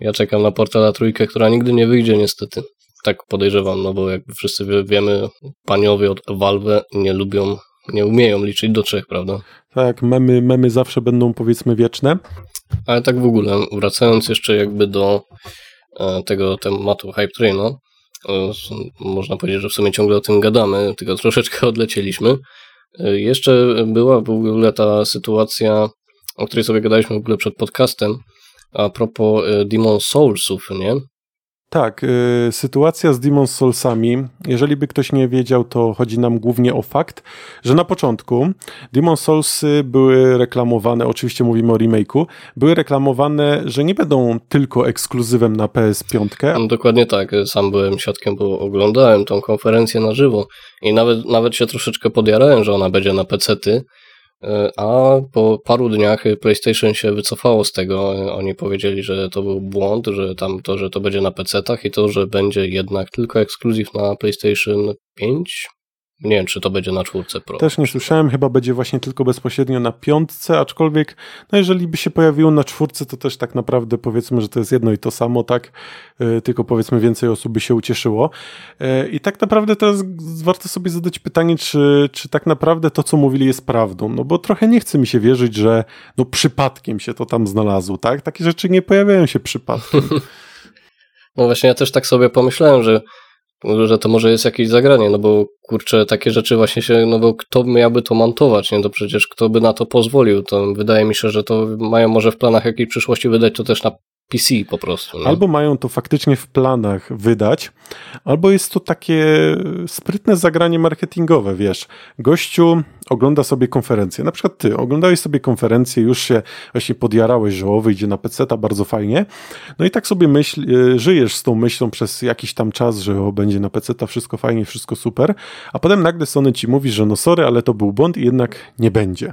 Ja czekam na Portala trójkę, która nigdy nie wyjdzie niestety. Tak podejrzewam, no bo jak wszyscy wiemy, paniowie od Valve nie lubią nie umieją liczyć do trzech, prawda? Tak, memy, memy zawsze będą powiedzmy wieczne. Ale tak w ogóle, wracając jeszcze jakby do e, tego tematu Hype Traina, e, można powiedzieć, że w sumie ciągle o tym gadamy, tylko troszeczkę [LAUGHS] odlecieliśmy. E, jeszcze była w ogóle ta sytuacja, o której sobie gadaliśmy w ogóle przed podcastem, a propos Demon Soulsów, nie? Tak, y, sytuacja z Demon's Soulsami, jeżeli by ktoś nie wiedział, to chodzi nam głównie o fakt, że na początku Demon's Soulsy były reklamowane, oczywiście mówimy o remake'u, były reklamowane, że nie będą tylko ekskluzywem na PS5. No, dokładnie tak, sam byłem świadkiem, bo oglądałem tą konferencję na żywo i nawet, nawet się troszeczkę podjarałem, że ona będzie na PC-ty, E, a po paru dniach PlayStation się wycofało z tego. E, oni powiedzieli, że to był błąd, że tam to, że to będzie na PC-tach i to, że będzie jednak tylko ekskluzyw na PlayStation 5. Nie wiem, czy to będzie na czwórce Pro. Też nie słyszałem, chyba będzie właśnie tylko bezpośrednio na piątce, aczkolwiek, no jeżeli by się pojawiło na czwórce, to też tak naprawdę powiedzmy, że to jest jedno i to samo, tak? Yy, tylko powiedzmy więcej osób by się ucieszyło. Yy, I tak naprawdę teraz warto sobie zadać pytanie, czy, czy tak naprawdę to, co mówili, jest prawdą. No bo trochę nie chce mi się wierzyć, że no przypadkiem się to tam znalazło, tak? Takie rzeczy nie pojawiają się przypadkiem. [LAUGHS] No właśnie ja też tak sobie pomyślałem, że, że to może jest jakieś zagranie, no bo kurczę, takie rzeczy właśnie się, no bo kto miałby to montować, nie? To przecież kto by na to pozwolił, to wydaje mi się, że to mają może w planach jakiejś przyszłości wydać to też na PC po prostu. Nie? Albo mają to faktycznie w planach wydać, albo jest to takie sprytne zagranie marketingowe, wiesz. Gościu ogląda sobie konferencję, na przykład ty oglądałeś sobie konferencję, już się właśnie podjarałeś, że o, wyjdzie na PC-ta bardzo fajnie, no i tak sobie myśl, e, żyjesz z tą myślą przez jakiś tam czas, że o, będzie na PC-ta wszystko fajnie, wszystko super, a potem nagle Sony ci mówi, że no sorry, ale to był błąd i jednak nie będzie.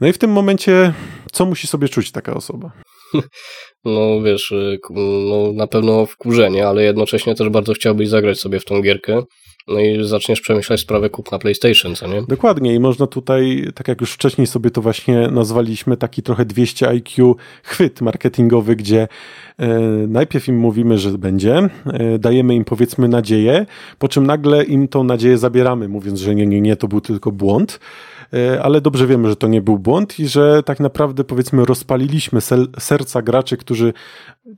No i w tym momencie, co musi sobie czuć taka osoba? [LAUGHS] no wiesz, y, no na pewno wkurzenie, ale jednocześnie też bardzo chciałbyś zagrać sobie w tą gierkę. No i zaczniesz przemyślać sprawę kup na PlayStation, co nie? Dokładnie i można tutaj, tak jak już wcześniej sobie to właśnie nazwaliśmy, taki trochę 200 IQ chwyt marketingowy, gdzie e, najpierw im mówimy, że będzie, e, dajemy im powiedzmy nadzieję, po czym nagle im tą nadzieję zabieramy, mówiąc, że nie, nie, nie, to był tylko błąd. E, ale dobrze wiemy, że to nie był błąd i że tak naprawdę powiedzmy rozpaliliśmy serca graczy, którzy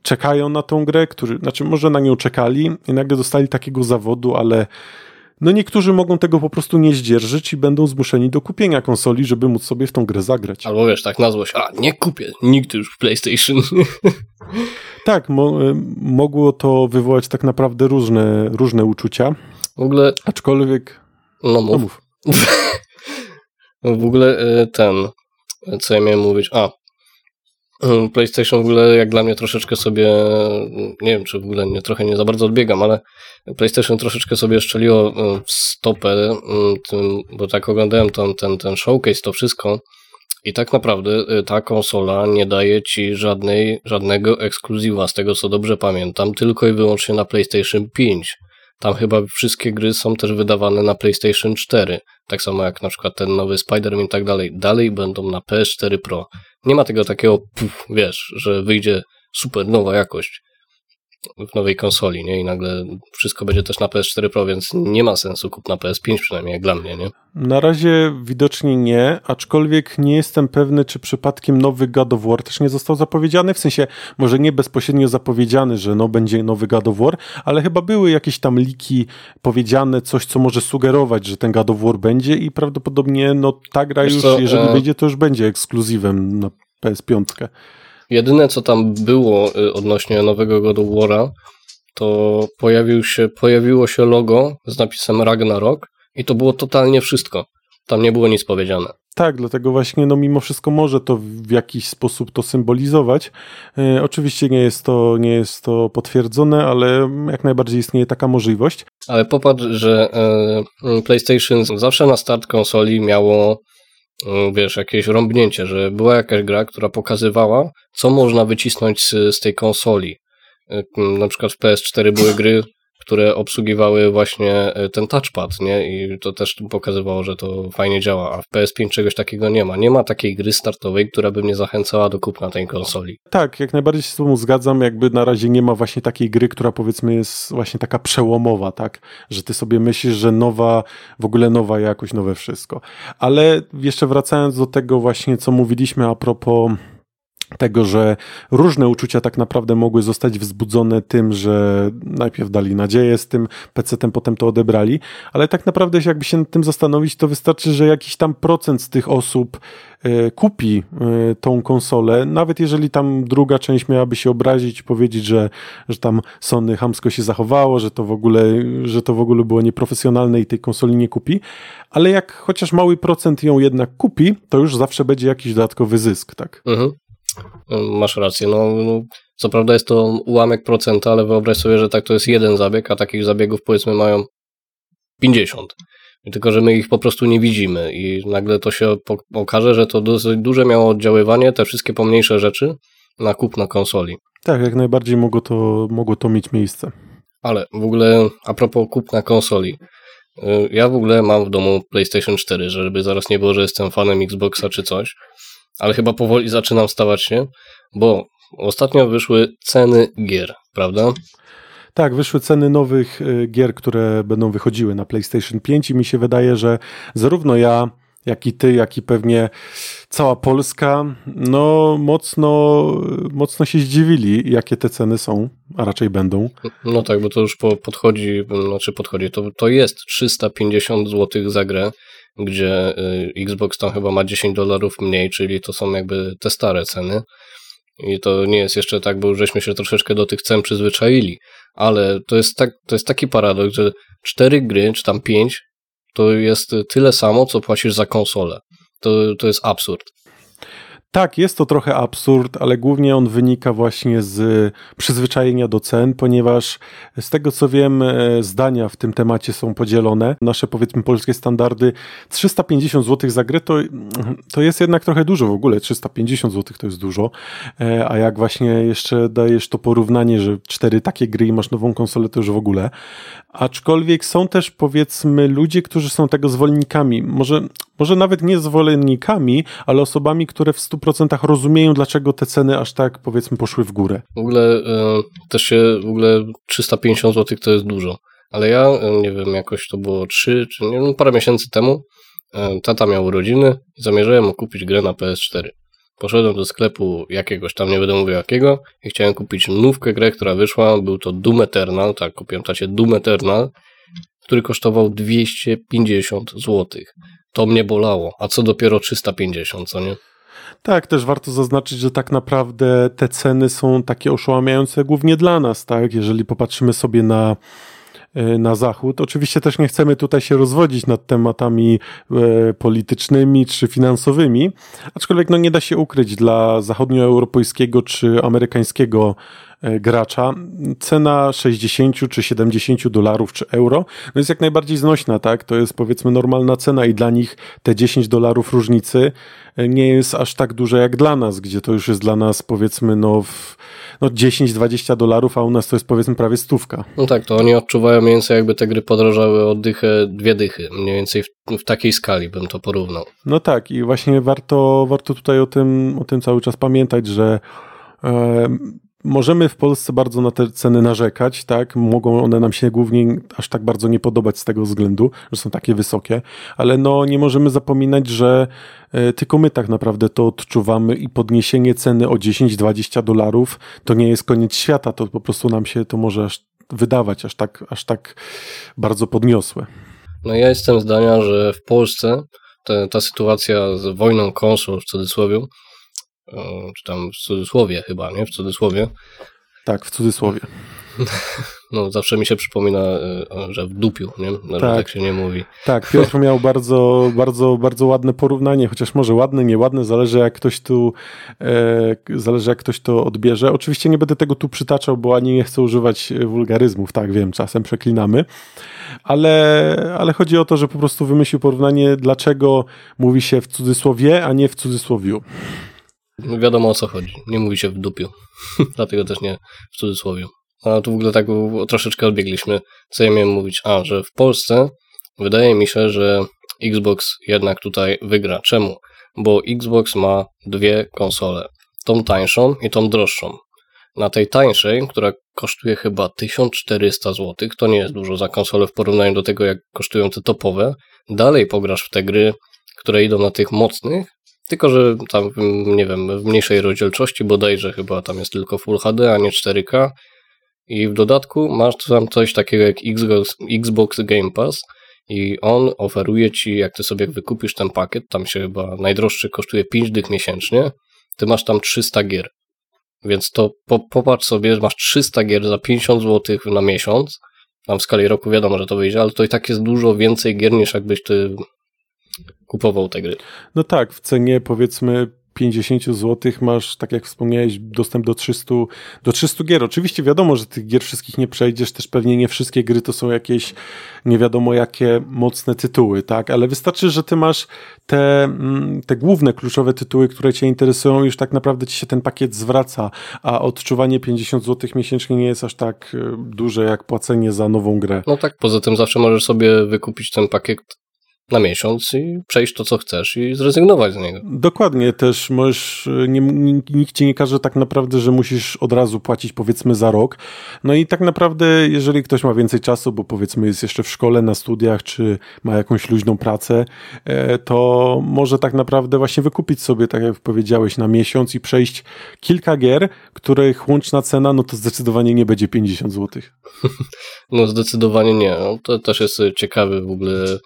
czekają na tą grę, którzy, znaczy może na nią czekali i nagle dostali takiego zawodu, ale no niektórzy mogą tego po prostu nie zdzierżyć i będą zmuszeni do kupienia konsoli, żeby móc sobie w tą grę zagrać. Albo wiesz, tak na złość, a nie kupię, nigdy już PlayStation. [LAUGHS] tak, mo e, mogło to wywołać tak naprawdę różne, różne uczucia. W ogóle... Aczkolwiek... No mów. No mów. [LAUGHS] W ogóle e, ten, co ja miałem mówić, a mm, PlayStation w ogóle jak dla mnie troszeczkę sobie, nie wiem czy w ogóle nie, trochę nie za bardzo odbiegam, ale PlayStation troszeczkę sobie szczeliło e, w stopę, mm, bo tak oglądałem ten, ten, ten showcase, to wszystko i tak naprawdę e, ta konsola nie daje ci żadnej, żadnego ekskluzywa, z tego co dobrze pamiętam, tylko i wyłącznie na PlayStation 5. Tam chyba wszystkie gry są też wydawane na PlayStation 4. Tak samo jak na przykład ten nowy Spider-Man i tak dalej. Dalej będą na PS4 Pro. Nie ma tego takiego, puf, wiesz, że wyjdzie super nowa jakość w nowej konsoli, nie? I nagle wszystko będzie też na PS4 Pro, więc nie ma sensu kup na PS5 przynajmniej, jak dla mnie, nie? Na razie widocznie nie, aczkolwiek nie jestem pewny, czy przypadkiem nowy God of War też nie został zapowiedziany, w sensie może nie bezpośrednio zapowiedziany, że no będzie nowy God of War, ale chyba były jakieś tam liki powiedziane, coś co może sugerować, że ten God of War będzie i prawdopodobnie no ta gra Wiesz już, co, jeżeli e... wyjdzie, to już będzie ekskluzywem na PS5. Jedyne, co tam było y, odnośnie nowego God of War'a, to pojawił się, pojawiło się logo z napisem Ragnarok i to było totalnie wszystko. Tam nie było nic powiedziane. Tak, dlatego właśnie, no mimo wszystko może to w jakiś sposób to symbolizować. E, oczywiście nie jest, to, nie jest to potwierdzone, ale jak najbardziej istnieje taka możliwość. Ale popatrz, że e, PlayStation zawsze na start konsoli miało wiesz, jakieś rąbnięcie, że była jakaś gra, która pokazywała, co można wycisnąć z, z tej konsoli. Y, na przykład w PS4 były gry, które obsługiwały właśnie e, ten touchpad, nie? I to też pokazywało, że to fajnie działa, a w PS5 czegoś takiego nie ma. Nie ma takiej gry startowej, która by mnie zachęcała do kupna tej konsoli. Tak, jak najbardziej się z tobą zgadzam, jakby na razie nie ma właśnie takiej gry, która powiedzmy jest właśnie taka przełomowa, tak? Że ty sobie myślisz, że nowa, w ogóle nowa jakoś, nowe wszystko. Ale jeszcze wracając do tego właśnie, co mówiliśmy a propos tego, że różne uczucia tak naprawdę mogły zostać wzbudzone tym, że najpierw dali nadzieję z tym PC-tem, potem to odebrali, ale tak naprawdę jakby się nad tym zastanowić, to wystarczy, że jakiś tam procent z tych osób y, kupi y, tą konsolę, nawet jeżeli tam druga część miałaby się obrazić powiedzieć, że, że tam Sony hamsko się zachowało, że to w ogóle, że to w ogóle było nieprofesjonalne i tej konsoli nie kupi, ale jak chociaż mały procent ją jednak kupi, to już zawsze będzie jakiś dodatkowy zysk, tak? Mhm. Masz rację. No, no, co prawda jest to ułamek procenta, ale wyobraź sobie, że tak to jest jeden zabieg, a takich zabiegów powiedzmy mają 50. Tylko, że my ich po prostu nie widzimy i nagle to się okaże, że to dosyć duże miało oddziaływanie, te wszystkie pomniejsze rzeczy na kupno konsoli. Tak, jak najbardziej mogło to, mogło to mieć miejsce. Ale w ogóle a propos kupna konsoli. Y, ja w ogóle mam w domu PlayStation 4, żeby zaraz nie było, że jestem fanem Xboxa czy coś ale chyba powoli zaczynam stawać się, bo ostatnio wyszły ceny gier, prawda? Tak, wyszły ceny nowych y, gier, które będą wychodziły na PlayStation 5 i mi się wydaje, że zarówno ja, jak i ty, jak i pewnie cała Polska, no mocno, mocno się zdziwili, jakie te ceny są, a raczej będą. No tak, bo to już po, podchodzi, znaczy podchodzi, to, to jest 350 zł za grę, gdzie y, Xbox tam chyba ma 10 dolarów mniej, czyli to są jakby te stare ceny. I to nie jest jeszcze tak, bo żeśmy się troszeczkę do tych cen przyzwyczaili, ale to jest, tak, to jest taki paradoks, że cztery gry, czy tam pięć, to jest tyle samo, co płacisz za konsolę. To, to jest absurd. Tak, jest to trochę absurd, ale głównie on wynika właśnie z przyzwyczajenia do cen, ponieważ z tego co wiem, e, zdania w tym temacie są podzielone. Nasze powiedzmy polskie standardy 350 zł za grę to, to jest jednak trochę dużo w ogóle. 350 zł to jest dużo. E, a jak właśnie jeszcze dajesz to porównanie, że cztery takie gry i masz nową konsolę, to już w ogóle. Aczkolwiek są też powiedzmy ludzie, którzy są tego zwolennikami. Może, może nawet nie zwolennikami, ale osobami, które w 100% rozumieją, dlaczego te ceny aż tak powiedzmy poszły w górę. W ogóle y, też się, w ogóle 350 zł to jest dużo. Ale ja, y, nie wiem, jakoś to było 3 czy nie wiem, parę miesięcy temu, y, tata miał urodziny i zamierzałem mu kupić grę na PS4. Poszedłem do sklepu jakiegoś tam, nie będę mówił jakiego, i chciałem kupić nówkę grę, która wyszła. Był to Doom Eternal, tak, kupiłem tacie Doom Eternal, który kosztował 250 zł. To mnie bolało, a co dopiero 350, co nie? Tak, też warto zaznaczyć, że tak naprawdę te ceny są takie oszałamiające głównie dla nas, tak? Jeżeli popatrzymy sobie na E, na zachód. Oczywiście też nie chcemy tutaj się rozwodzić nad tematami e, politycznymi czy finansowymi, aczkolwiek no nie da się ukryć dla zachodnioeuropejskiego czy amerykańskiego gracza cena 60 czy 70 dolarów czy euro no jest jak najbardziej znośna, tak? To jest powiedzmy normalna cena i dla nich te 10 dolarów różnicy nie jest aż tak duże jak dla nas, gdzie to już jest dla nas powiedzmy no, w, no 10-20 dolarów, a u nas to jest powiedzmy prawie stówka. No tak, to oni odczuwają mniej więcej jakby te gry podrożały o dychę, dwie dychy, mniej więcej w, w takiej skali bym to porównał. No tak i właśnie warto, warto tutaj o tym, o tym cały czas pamiętać, że e, Możemy w Polsce bardzo na te ceny narzekać, tak? Mogą one nam się głównie aż tak bardzo nie podobać z tego względu, że są takie wysokie, ale no nie możemy zapominać, że e, tylko my tak naprawdę to odczuwamy i podniesienie ceny o 10-20 dolarów to nie jest koniec świata, to po prostu nam się to może aż wydawać aż tak, aż tak bardzo podniosłe. No ja jestem zdania, że w Polsce te, ta sytuacja z wojną konsol w cudzysłowie czy tam w cudzysłowie chyba, nie? W cudzysłowie. Tak, w cudzysłowie. [LAUGHS] No, zawsze mi się przypomina, e, że w dupiu, nie? No, tak. tak się nie mówi. Tak, Piotr miał bardzo, bardzo, bardzo ładne porównanie, chociaż może ładne, nieładne, zależy jak ktoś tu, e, zależy jak ktoś to odbierze. Oczywiście nie będę tego tu przytaczał, bo ani nie chcę używać wulgaryzmów, tak wiem, czasem przeklinamy, ale, ale chodzi o to, że po prostu wymyślił porównanie, dlaczego mówi się w cudzysłowie, a nie w cudzysłowiu. No wiadomo o co chodzi. Nie mówi się w dupiu. [LAUGHS] Dlatego też nie w cudzysłowie. A tu w ogóle tak troszeczkę odbiegliśmy. Co ja miałem mówić? A, że w Polsce wydaje mi się, że Xbox jednak tutaj wygra. Czemu? Bo Xbox ma dwie konsole. Tą tańszą i tą droższą. Na tej tańszej, która kosztuje chyba 1400 zł, to nie jest dużo za konsolę w porównaniu do tego, jak kosztują te topowe. Dalej pograsz w te gry, które idą na tych mocnych, tylko, że tam, nie wiem, w mniejszej rozdzielczości bodajże chyba tam jest tylko Full HD, a nie 4K. I w dodatku masz tam coś takiego jak Xbox, Game Pass i on oferuje ci, jak ty sobie wykupisz ten pakiet, tam się chyba najdroższy kosztuje 5 dych miesięcznie, ty masz tam 300 gier. Więc to po, popatrz sobie, masz 300 gier za 50 zł na miesiąc. Tam w skali roku wiadomo, że to wyjdzie, ale to i tak jest dużo więcej gier niż jakbyś ty kupował te gry. No tak, w cenie powiedzmy 50 zł masz, tak jak wspomniałeś, dostęp do 300, do 300 gier. Oczywiście wiadomo, że tych gier wszystkich nie przejdziesz, też pewnie nie wszystkie gry to są jakieś nie wiadomo jakie mocne tytuły, tak? Ale wystarczy, że ty masz te, mm, te główne, kluczowe tytuły, które cię interesują, już tak naprawdę ci się ten pakiet zwraca, a odczuwanie 50 zł miesięcznie nie jest aż tak e, duże jak płacenie za nową grę. No tak, poza tym zawsze możesz sobie wykupić ten pakiet na miesiąc i przejść to, co chcesz i zrezygnować z niego. Dokładnie, też możesz, nie, nikt ci nie każe tak naprawdę, że musisz od razu płacić powiedzmy za rok. No i tak naprawdę, jeżeli ktoś ma więcej czasu, bo powiedzmy jest jeszcze w szkole, na studiach, czy ma jakąś luźną pracę, e, to może tak naprawdę właśnie wykupić sobie, tak jak powiedziałeś, na miesiąc i przejść kilka gier, których łączna cena, no to zdecydowanie nie będzie 50 zł. [LAUGHS] No zdecydowanie nie. No, to też jest ciekawy w ogóle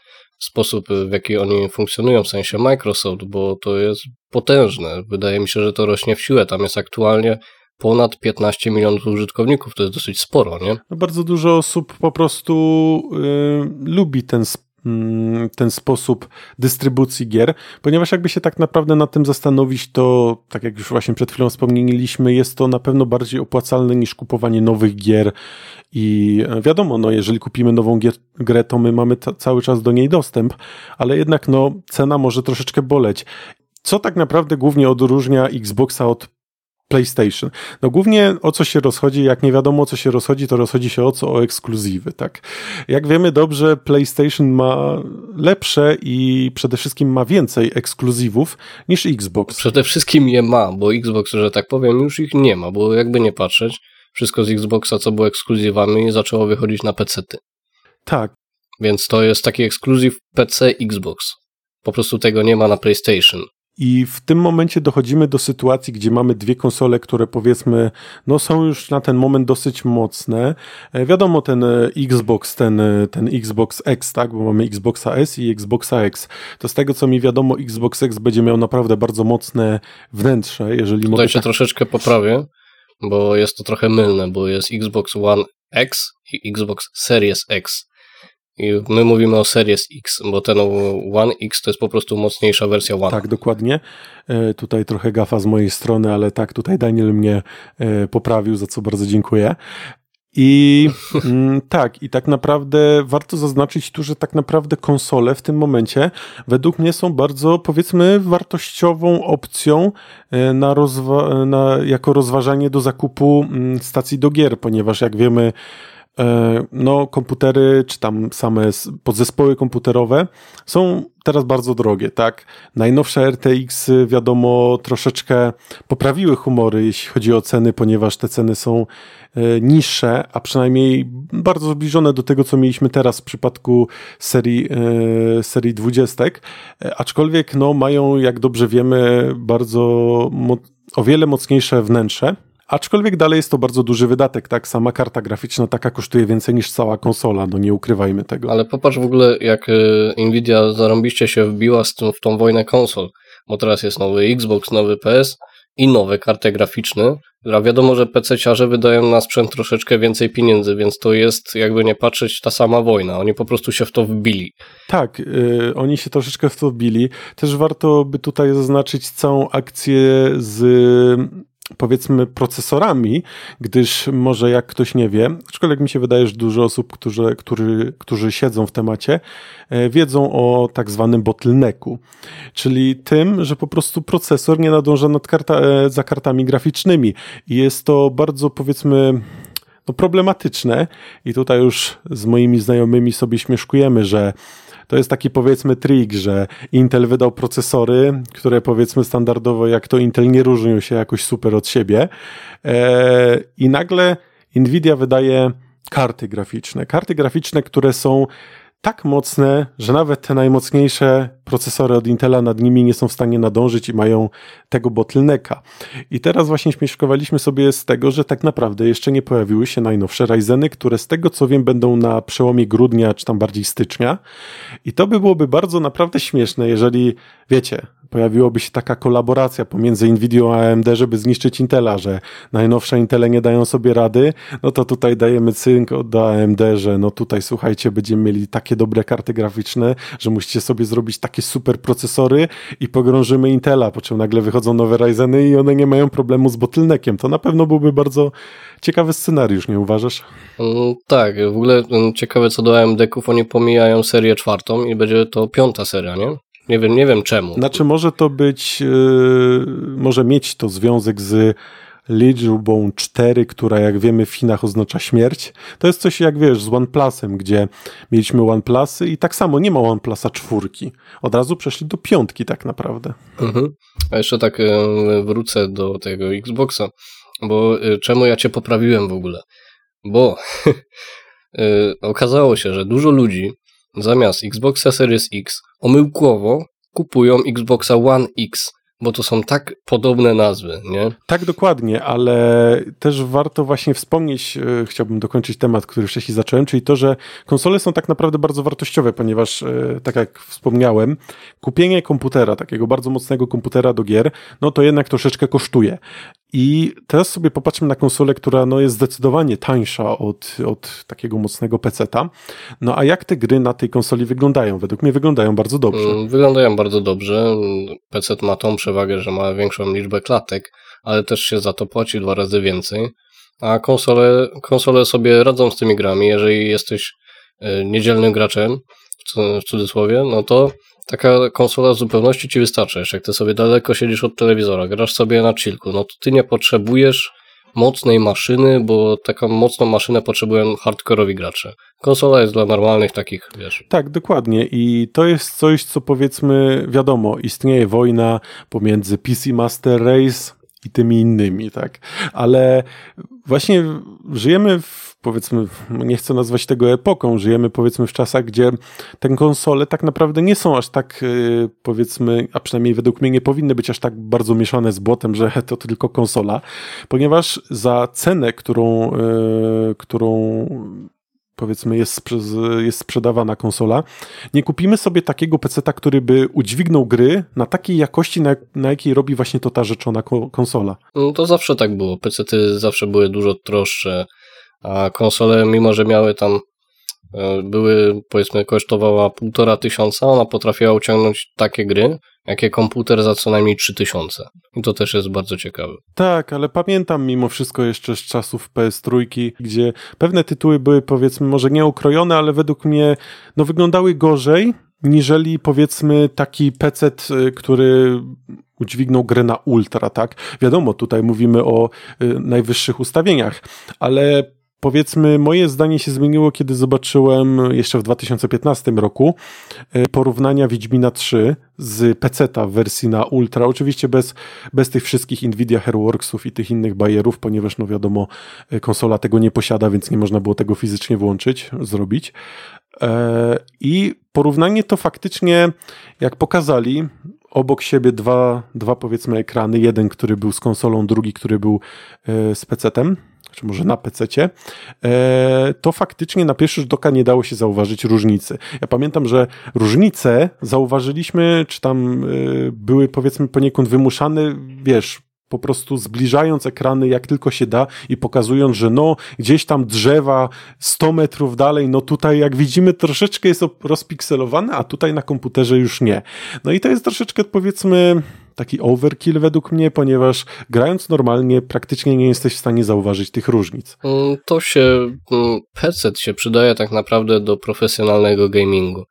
sposób, w jaki oni funkcjonują, w sensie Microsoft, bo to jest potężne. Wydaje mi się, że to rośnie w siłę. Tam jest aktualnie ponad 15 milionów użytkowników, to jest dosyć sporo, nie? No bardzo dużo osób po prostu yy, lubi ten sposób ten sposób dystrybucji gier, ponieważ jakby się tak naprawdę nad tym zastanowić, to tak jak już właśnie przed chwilą wspomnieliśmy, jest to na pewno bardziej opłacalne niż kupowanie nowych gier i e, wiadomo, no jeżeli kupimy nową gier, grę, to my mamy cały czas do niej dostęp, ale jednak no cena może troszeczkę boleć. Co tak naprawdę głównie odróżnia Xboxa od PlayStation. No głównie o co się rozchodzi, jak nie wiadomo o co się rozchodzi, to rozchodzi się o co? O ekskluzywy, tak? Jak wiemy dobrze, PlayStation ma lepsze i przede wszystkim ma więcej ekskluzywów niż Xbox. Przede wszystkim je ma, bo Xbox, że tak powiem, już ich nie ma, bo jakby nie patrzeć, wszystko z Xboxa, co było ekskluzywami, zaczęło wychodzić na PC-ty. Tak. Więc to jest taki ekskluzyw PC Xbox. Po prostu tego nie ma na PlayStation. I w tym momencie dochodzimy do sytuacji, gdzie mamy dwie konsole, które powiedzmy, no są już na ten moment dosyć mocne. E, wiadomo, ten e, Xbox, ten, e, ten Xbox X, tak, bo mamy Xboxa S i Xboxa X. To z tego, co mi wiadomo, Xbox X będzie miał naprawdę bardzo mocne wnętrze, jeżeli Tutaj się tak... troszeczkę poprawię, bo jest to trochę mylne, bo jest Xbox One X i Xbox Series X. I my mówimy o Series X, bo ten One X to jest po prostu mocniejsza wersja One. Tak, dokładnie. E, tutaj trochę gafa z mojej strony, ale tak, tutaj Daniel mnie e, poprawił, za co bardzo dziękuję. I [LAUGHS] mm, tak, i tak naprawdę warto zaznaczyć tu, że tak naprawdę konsole w tym momencie według mnie są bardzo, powiedzmy, wartościową opcją e, na rozwa- na, jako rozważanie do zakupu mm, stacji do gier, ponieważ jak wiemy, no, komputery, czy tam same podzespoły komputerowe są teraz bardzo drogie, tak? Najnowsze RTX, wiadomo, troszeczkę poprawiły humory, jeśli chodzi o ceny, ponieważ te ceny są e, niższe, a przynajmniej bardzo zbliżone do tego, co mieliśmy teraz w przypadku serii, e, serii 20, aczkolwiek no, mają, jak dobrze wiemy, bardzo o wiele mocniejsze wnętrze, Aczkolwiek dalej jest to bardzo duży wydatek, tak? Sama karta graficzna taka kosztuje więcej niż cała konsola, no nie ukrywajmy tego. Ale popatrz w ogóle, jak e, Nvidia zarąbiście się wbiła z tym, w tą wojnę konsol, bo teraz jest nowy Xbox, nowy PS i nowe karty graficzne, a wiadomo, że PC-ciarze wydają na sprzęt troszeczkę więcej pieniędzy, więc to jest, jakby nie patrzeć, ta sama wojna. Oni po prostu się w to wbili. Tak, yy, oni się troszeczkę w to wbili. Też warto by tutaj zaznaczyć całą akcję z powiedzmy procesorami, gdyż może jak ktoś nie wie, aczkolwiek mi się wydaje, że dużo osób, którzy, którzy, którzy siedzą w temacie, e, wiedzą o tak zwanym bottlenecku, czyli tym, że po prostu procesor nie nadąża nad karta, e, za kartami graficznymi. I jest to bardzo powiedzmy no, problematyczne. I tutaj już z moimi znajomymi sobie śmieszkujemy, że to jest taki powiedzmy trik, że Intel wydał procesory, które powiedzmy standardowo jak to Intel nie różnią się jakoś super od siebie e, i nagle Nvidia wydaje karty graficzne. Karty graficzne, które są tak mocne, że nawet te najmocniejsze procesory od Intela nad nimi nie są w stanie nadążyć i mają tego bottlenecka. I teraz właśnie śmieszkowaliśmy sobie z tego, że tak naprawdę jeszcze nie pojawiły się najnowsze Ryzeny, które z tego co wiem będą na przełomie grudnia czy tam bardziej stycznia. I to by byłoby bardzo naprawdę śmieszne, jeżeli wiecie, pojawiłoby się taka kolaboracja pomiędzy Nvidia a AMD, żeby zniszczyć Intela, że najnowsze Intele nie dają sobie rady, no to tutaj dajemy cynk do AMD, że no tutaj słuchajcie, będziemy mieli takie dobre karty graficzne, że musicie sobie zrobić takie super procesory i pogrążymy Intela, po czym nagle wychodzą nowe Ryzeny i one nie mają problemu z bottleneckiem. To na pewno byłby bardzo ciekawy scenariusz, nie uważasz? Mm, tak, w ogóle mm, ciekawe co do AMD-ków, oni pomijają serię czwartą i będzie to piąta seria, nie? Nie wiem, nie wiem czemu. Znaczy może to być, yy, może mieć to związek z liczbą 4, która jak wiemy w Chinach oznacza śmierć. To jest coś jak wiesz z OnePlusem, gdzie mieliśmy OnePlusy i tak samo nie ma OnePlusa czwórki. Od razu przeszli do piątki tak naprawdę. Mhm. A jeszcze tak e, wrócę do tego Xboxa, bo e, czemu ja cię poprawiłem w ogóle? Bo e, [LAUGHS] okazało się, że dużo ludzi zamiast Xboxa Series X omyłkowo kupują Xboxa One X bo to są tak podobne nazwy, nie? Tak, dokładnie, ale też warto właśnie wspomnieć, e, chciałbym dokończyć temat, który wcześniej zacząłem, czyli to, że konsole są tak naprawdę bardzo wartościowe, ponieważ, e, tak jak wspomniałem, kupienie komputera, takiego bardzo mocnego komputera do gier, no to jednak troszeczkę kosztuje. I teraz sobie popatrzmy na konsolę, która no, jest zdecydowanie tańsza od, od takiego mocnego PC-ta. No a jak te gry na tej konsoli wyglądają? Według mnie wyglądają bardzo dobrze. Mm, wyglądają bardzo dobrze. PC ma tą przewagę, że ma większą liczbę klatek, ale też się za to płaci dwa razy więcej. A konsole, konsole sobie radzą z tymi grami. Jeżeli jesteś e, niedzielnym graczem, w cudzysłowie, no to taka konsola w zupełności ci wystarcza. Jeszcze jak ty sobie daleko siedzisz od telewizora, grasz sobie na chillku, no to ty nie potrzebujesz mocnej maszyny, bo taką mocną maszynę potrzebują hardkorowi gracze. Konsola jest dla normalnych takich, wiesz. Tak, dokładnie. I to jest coś, co powiedzmy, wiadomo, istnieje wojna pomiędzy PC Master Race i tymi innymi, tak. Ale właśnie żyjemy w, powiedzmy, nie chcę nazwać tego epoką, żyjemy powiedzmy w czasach, gdzie te konsole tak naprawdę nie są aż tak, y, powiedzmy, a przynajmniej według mnie nie powinny być aż tak bardzo mieszane z błotem, że to tylko konsola, ponieważ za cenę, którą, y, którą powiedzmy jest, jest sprzedawana konsola, nie kupimy sobie takiego peceta, który by udźwignął gry na takiej jakości, na, na jakiej robi właśnie to ta rzeczona konsola. No to zawsze tak było. Pecety zawsze były dużo droższe, a konsole, mimo że miały tam były, powiedzmy, kosztowała półtora tysiąca, ona potrafiła uciągnąć takie gry, jakie komputer za co najmniej 3000. I to też jest bardzo ciekawe. Tak, ale pamiętam mimo wszystko jeszcze z czasów PS3, gdzie pewne tytuły były powiedzmy może nie ukrojone, ale według mnie no wyglądały gorzej, niżeli powiedzmy taki PC, y, który udźwignął grę na ultra, tak? Wiadomo, tutaj mówimy o y, najwyższych ustawieniach, ale Powiedzmy, moje zdanie się zmieniło, kiedy zobaczyłem jeszcze w 2015 roku e, porównania Wiedźmina 3 z PC-ta w wersji na Ultra. Oczywiście bez, bez tych wszystkich Nvidia Hairworksów i tych innych bajerów, ponieważ no wiadomo, e, konsola tego nie posiada, więc nie można było tego fizycznie włączyć, zrobić. E, I porównanie to faktycznie, jak pokazali, obok siebie dwa, dwa powiedzmy ekrany. Jeden, który był z konsolą, drugi, który był z PC-tem czy może na PC, e, to faktycznie na pierwszy rzut oka nie dało się zauważyć różnicy. Ja pamiętam, że różnice zauważyliśmy, czy tam e, były powiedzmy poniekąd wymuszane, wiesz, po prostu zbliżając ekrany jak tylko się da i pokazując, że no gdzieś tam drzewa 100 metrów dalej, no tutaj jak widzimy troszeczkę jest rozpikselowane, a tutaj na komputerze już nie. No i to jest troszeczkę powiedzmy taki overkill według mnie, ponieważ grając normalnie praktycznie nie jesteś w stanie zauważyć tych różnic. Mm, to się, mm, PC się przydaje tak naprawdę do profesjonalnego gamingu.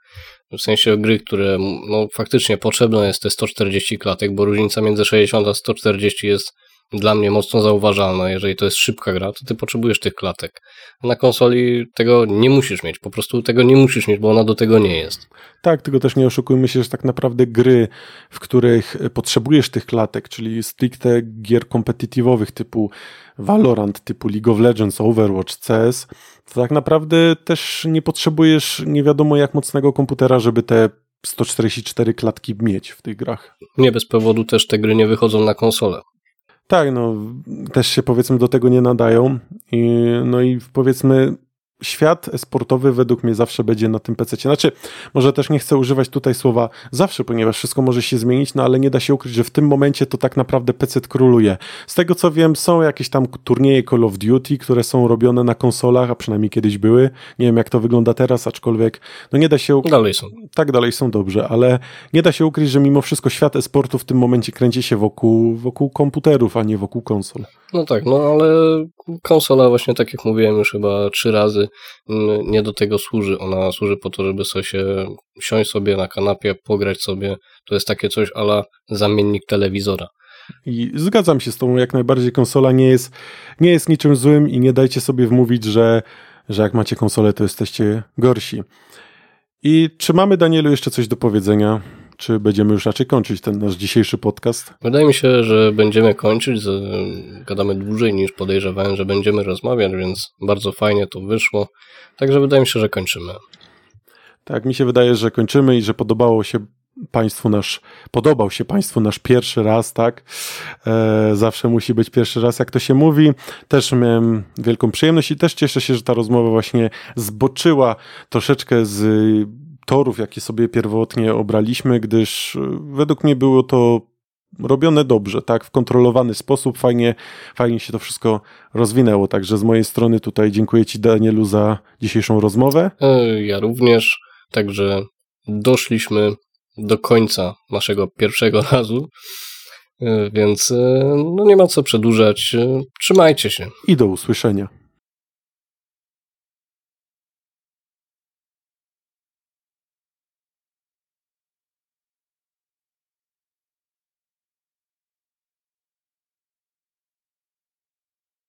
W sensie gry, które no, faktycznie potrzebne jest te 140 klatek, bo różnica między 60 a 140 jest dla mnie mocno zauważalna. Jeżeli to jest szybka gra, to ty potrzebujesz tych klatek. Na konsoli tego nie musisz mieć, po prostu tego nie musisz mieć, bo ona do tego nie jest. Tak, tylko też nie oszukujmy się, że tak naprawdę gry, w których potrzebujesz tych klatek, czyli stricte gier kompetytywowych typu Valorant, typu League of Legends, Overwatch, CS, to tak naprawdę też nie potrzebujesz nie wiadomo jak mocnego komputera, żeby te 144 klatki mieć w tych grach. Nie bez powodu też te gry nie wychodzą na konsolę. Tak, no też się powiedzmy do tego nie nadają. I, no i powiedzmy świat sportowy według mnie zawsze będzie na tym PC. Znaczy, może też nie chcę używać tutaj słowa zawsze, ponieważ wszystko może się zmienić, no ale nie da się ukryć, że w tym momencie to tak naprawdę PC króluje. Z tego co wiem, są jakieś tam turnieje Call of Duty, które są robione na konsolach, a przynajmniej kiedyś były. Nie wiem jak to wygląda teraz, aczkolwiek no nie da się ukryć. Dalej są. Tak, dalej są dobrze, ale nie da się ukryć, że mimo wszystko świat e-sportu w tym momencie kręci się wokół, wokół komputerów, a nie wokół konsol. No tak, no ale konsola właśnie tak jak mówiłem już chyba trzy razy nie do tego służy. Ona służy po to, żeby sobie się siąść sobie na kanapie, pograć sobie. To jest takie coś ala zamiennik telewizora. I zgadzam się z tobą, jak najbardziej konsola nie jest, nie jest niczym złym i nie dajcie sobie wmówić, że, że jak macie konsolę, to jesteście gorsi. I czy mamy, Danielu, jeszcze coś do powiedzenia? Czy będziemy już raczej kończyć ten nasz dzisiejszy podcast? Wydaje mi się, że będziemy kończyć. Gadamy dłużej niż podejrzewałem, że będziemy rozmawiać, więc bardzo fajnie to wyszło. Także wydaje mi się, że kończymy. Tak, mi się wydaje, że kończymy i że podobało się Państwu nasz, podobał się Państwu nasz pierwszy raz, tak? E, zawsze musi być pierwszy raz, jak to się mówi. Też miałem wielką przyjemność i też cieszę się, że ta rozmowa właśnie zboczyła troszeczkę z torów, jakie sobie pierwotnie obraliśmy, gdyż e, według mnie było to robione dobrze, tak, w kontrolowany sposób, fajnie, fajnie się to wszystko rozwinęło, także z mojej strony tutaj dziękuję Ci Danielu za dzisiejszą rozmowę. E, ja również, także doszliśmy do końca naszego pierwszego [LAUGHS] razu, e, więc no nie ma co przedłużać, trzymajcie się. I do usłyszenia.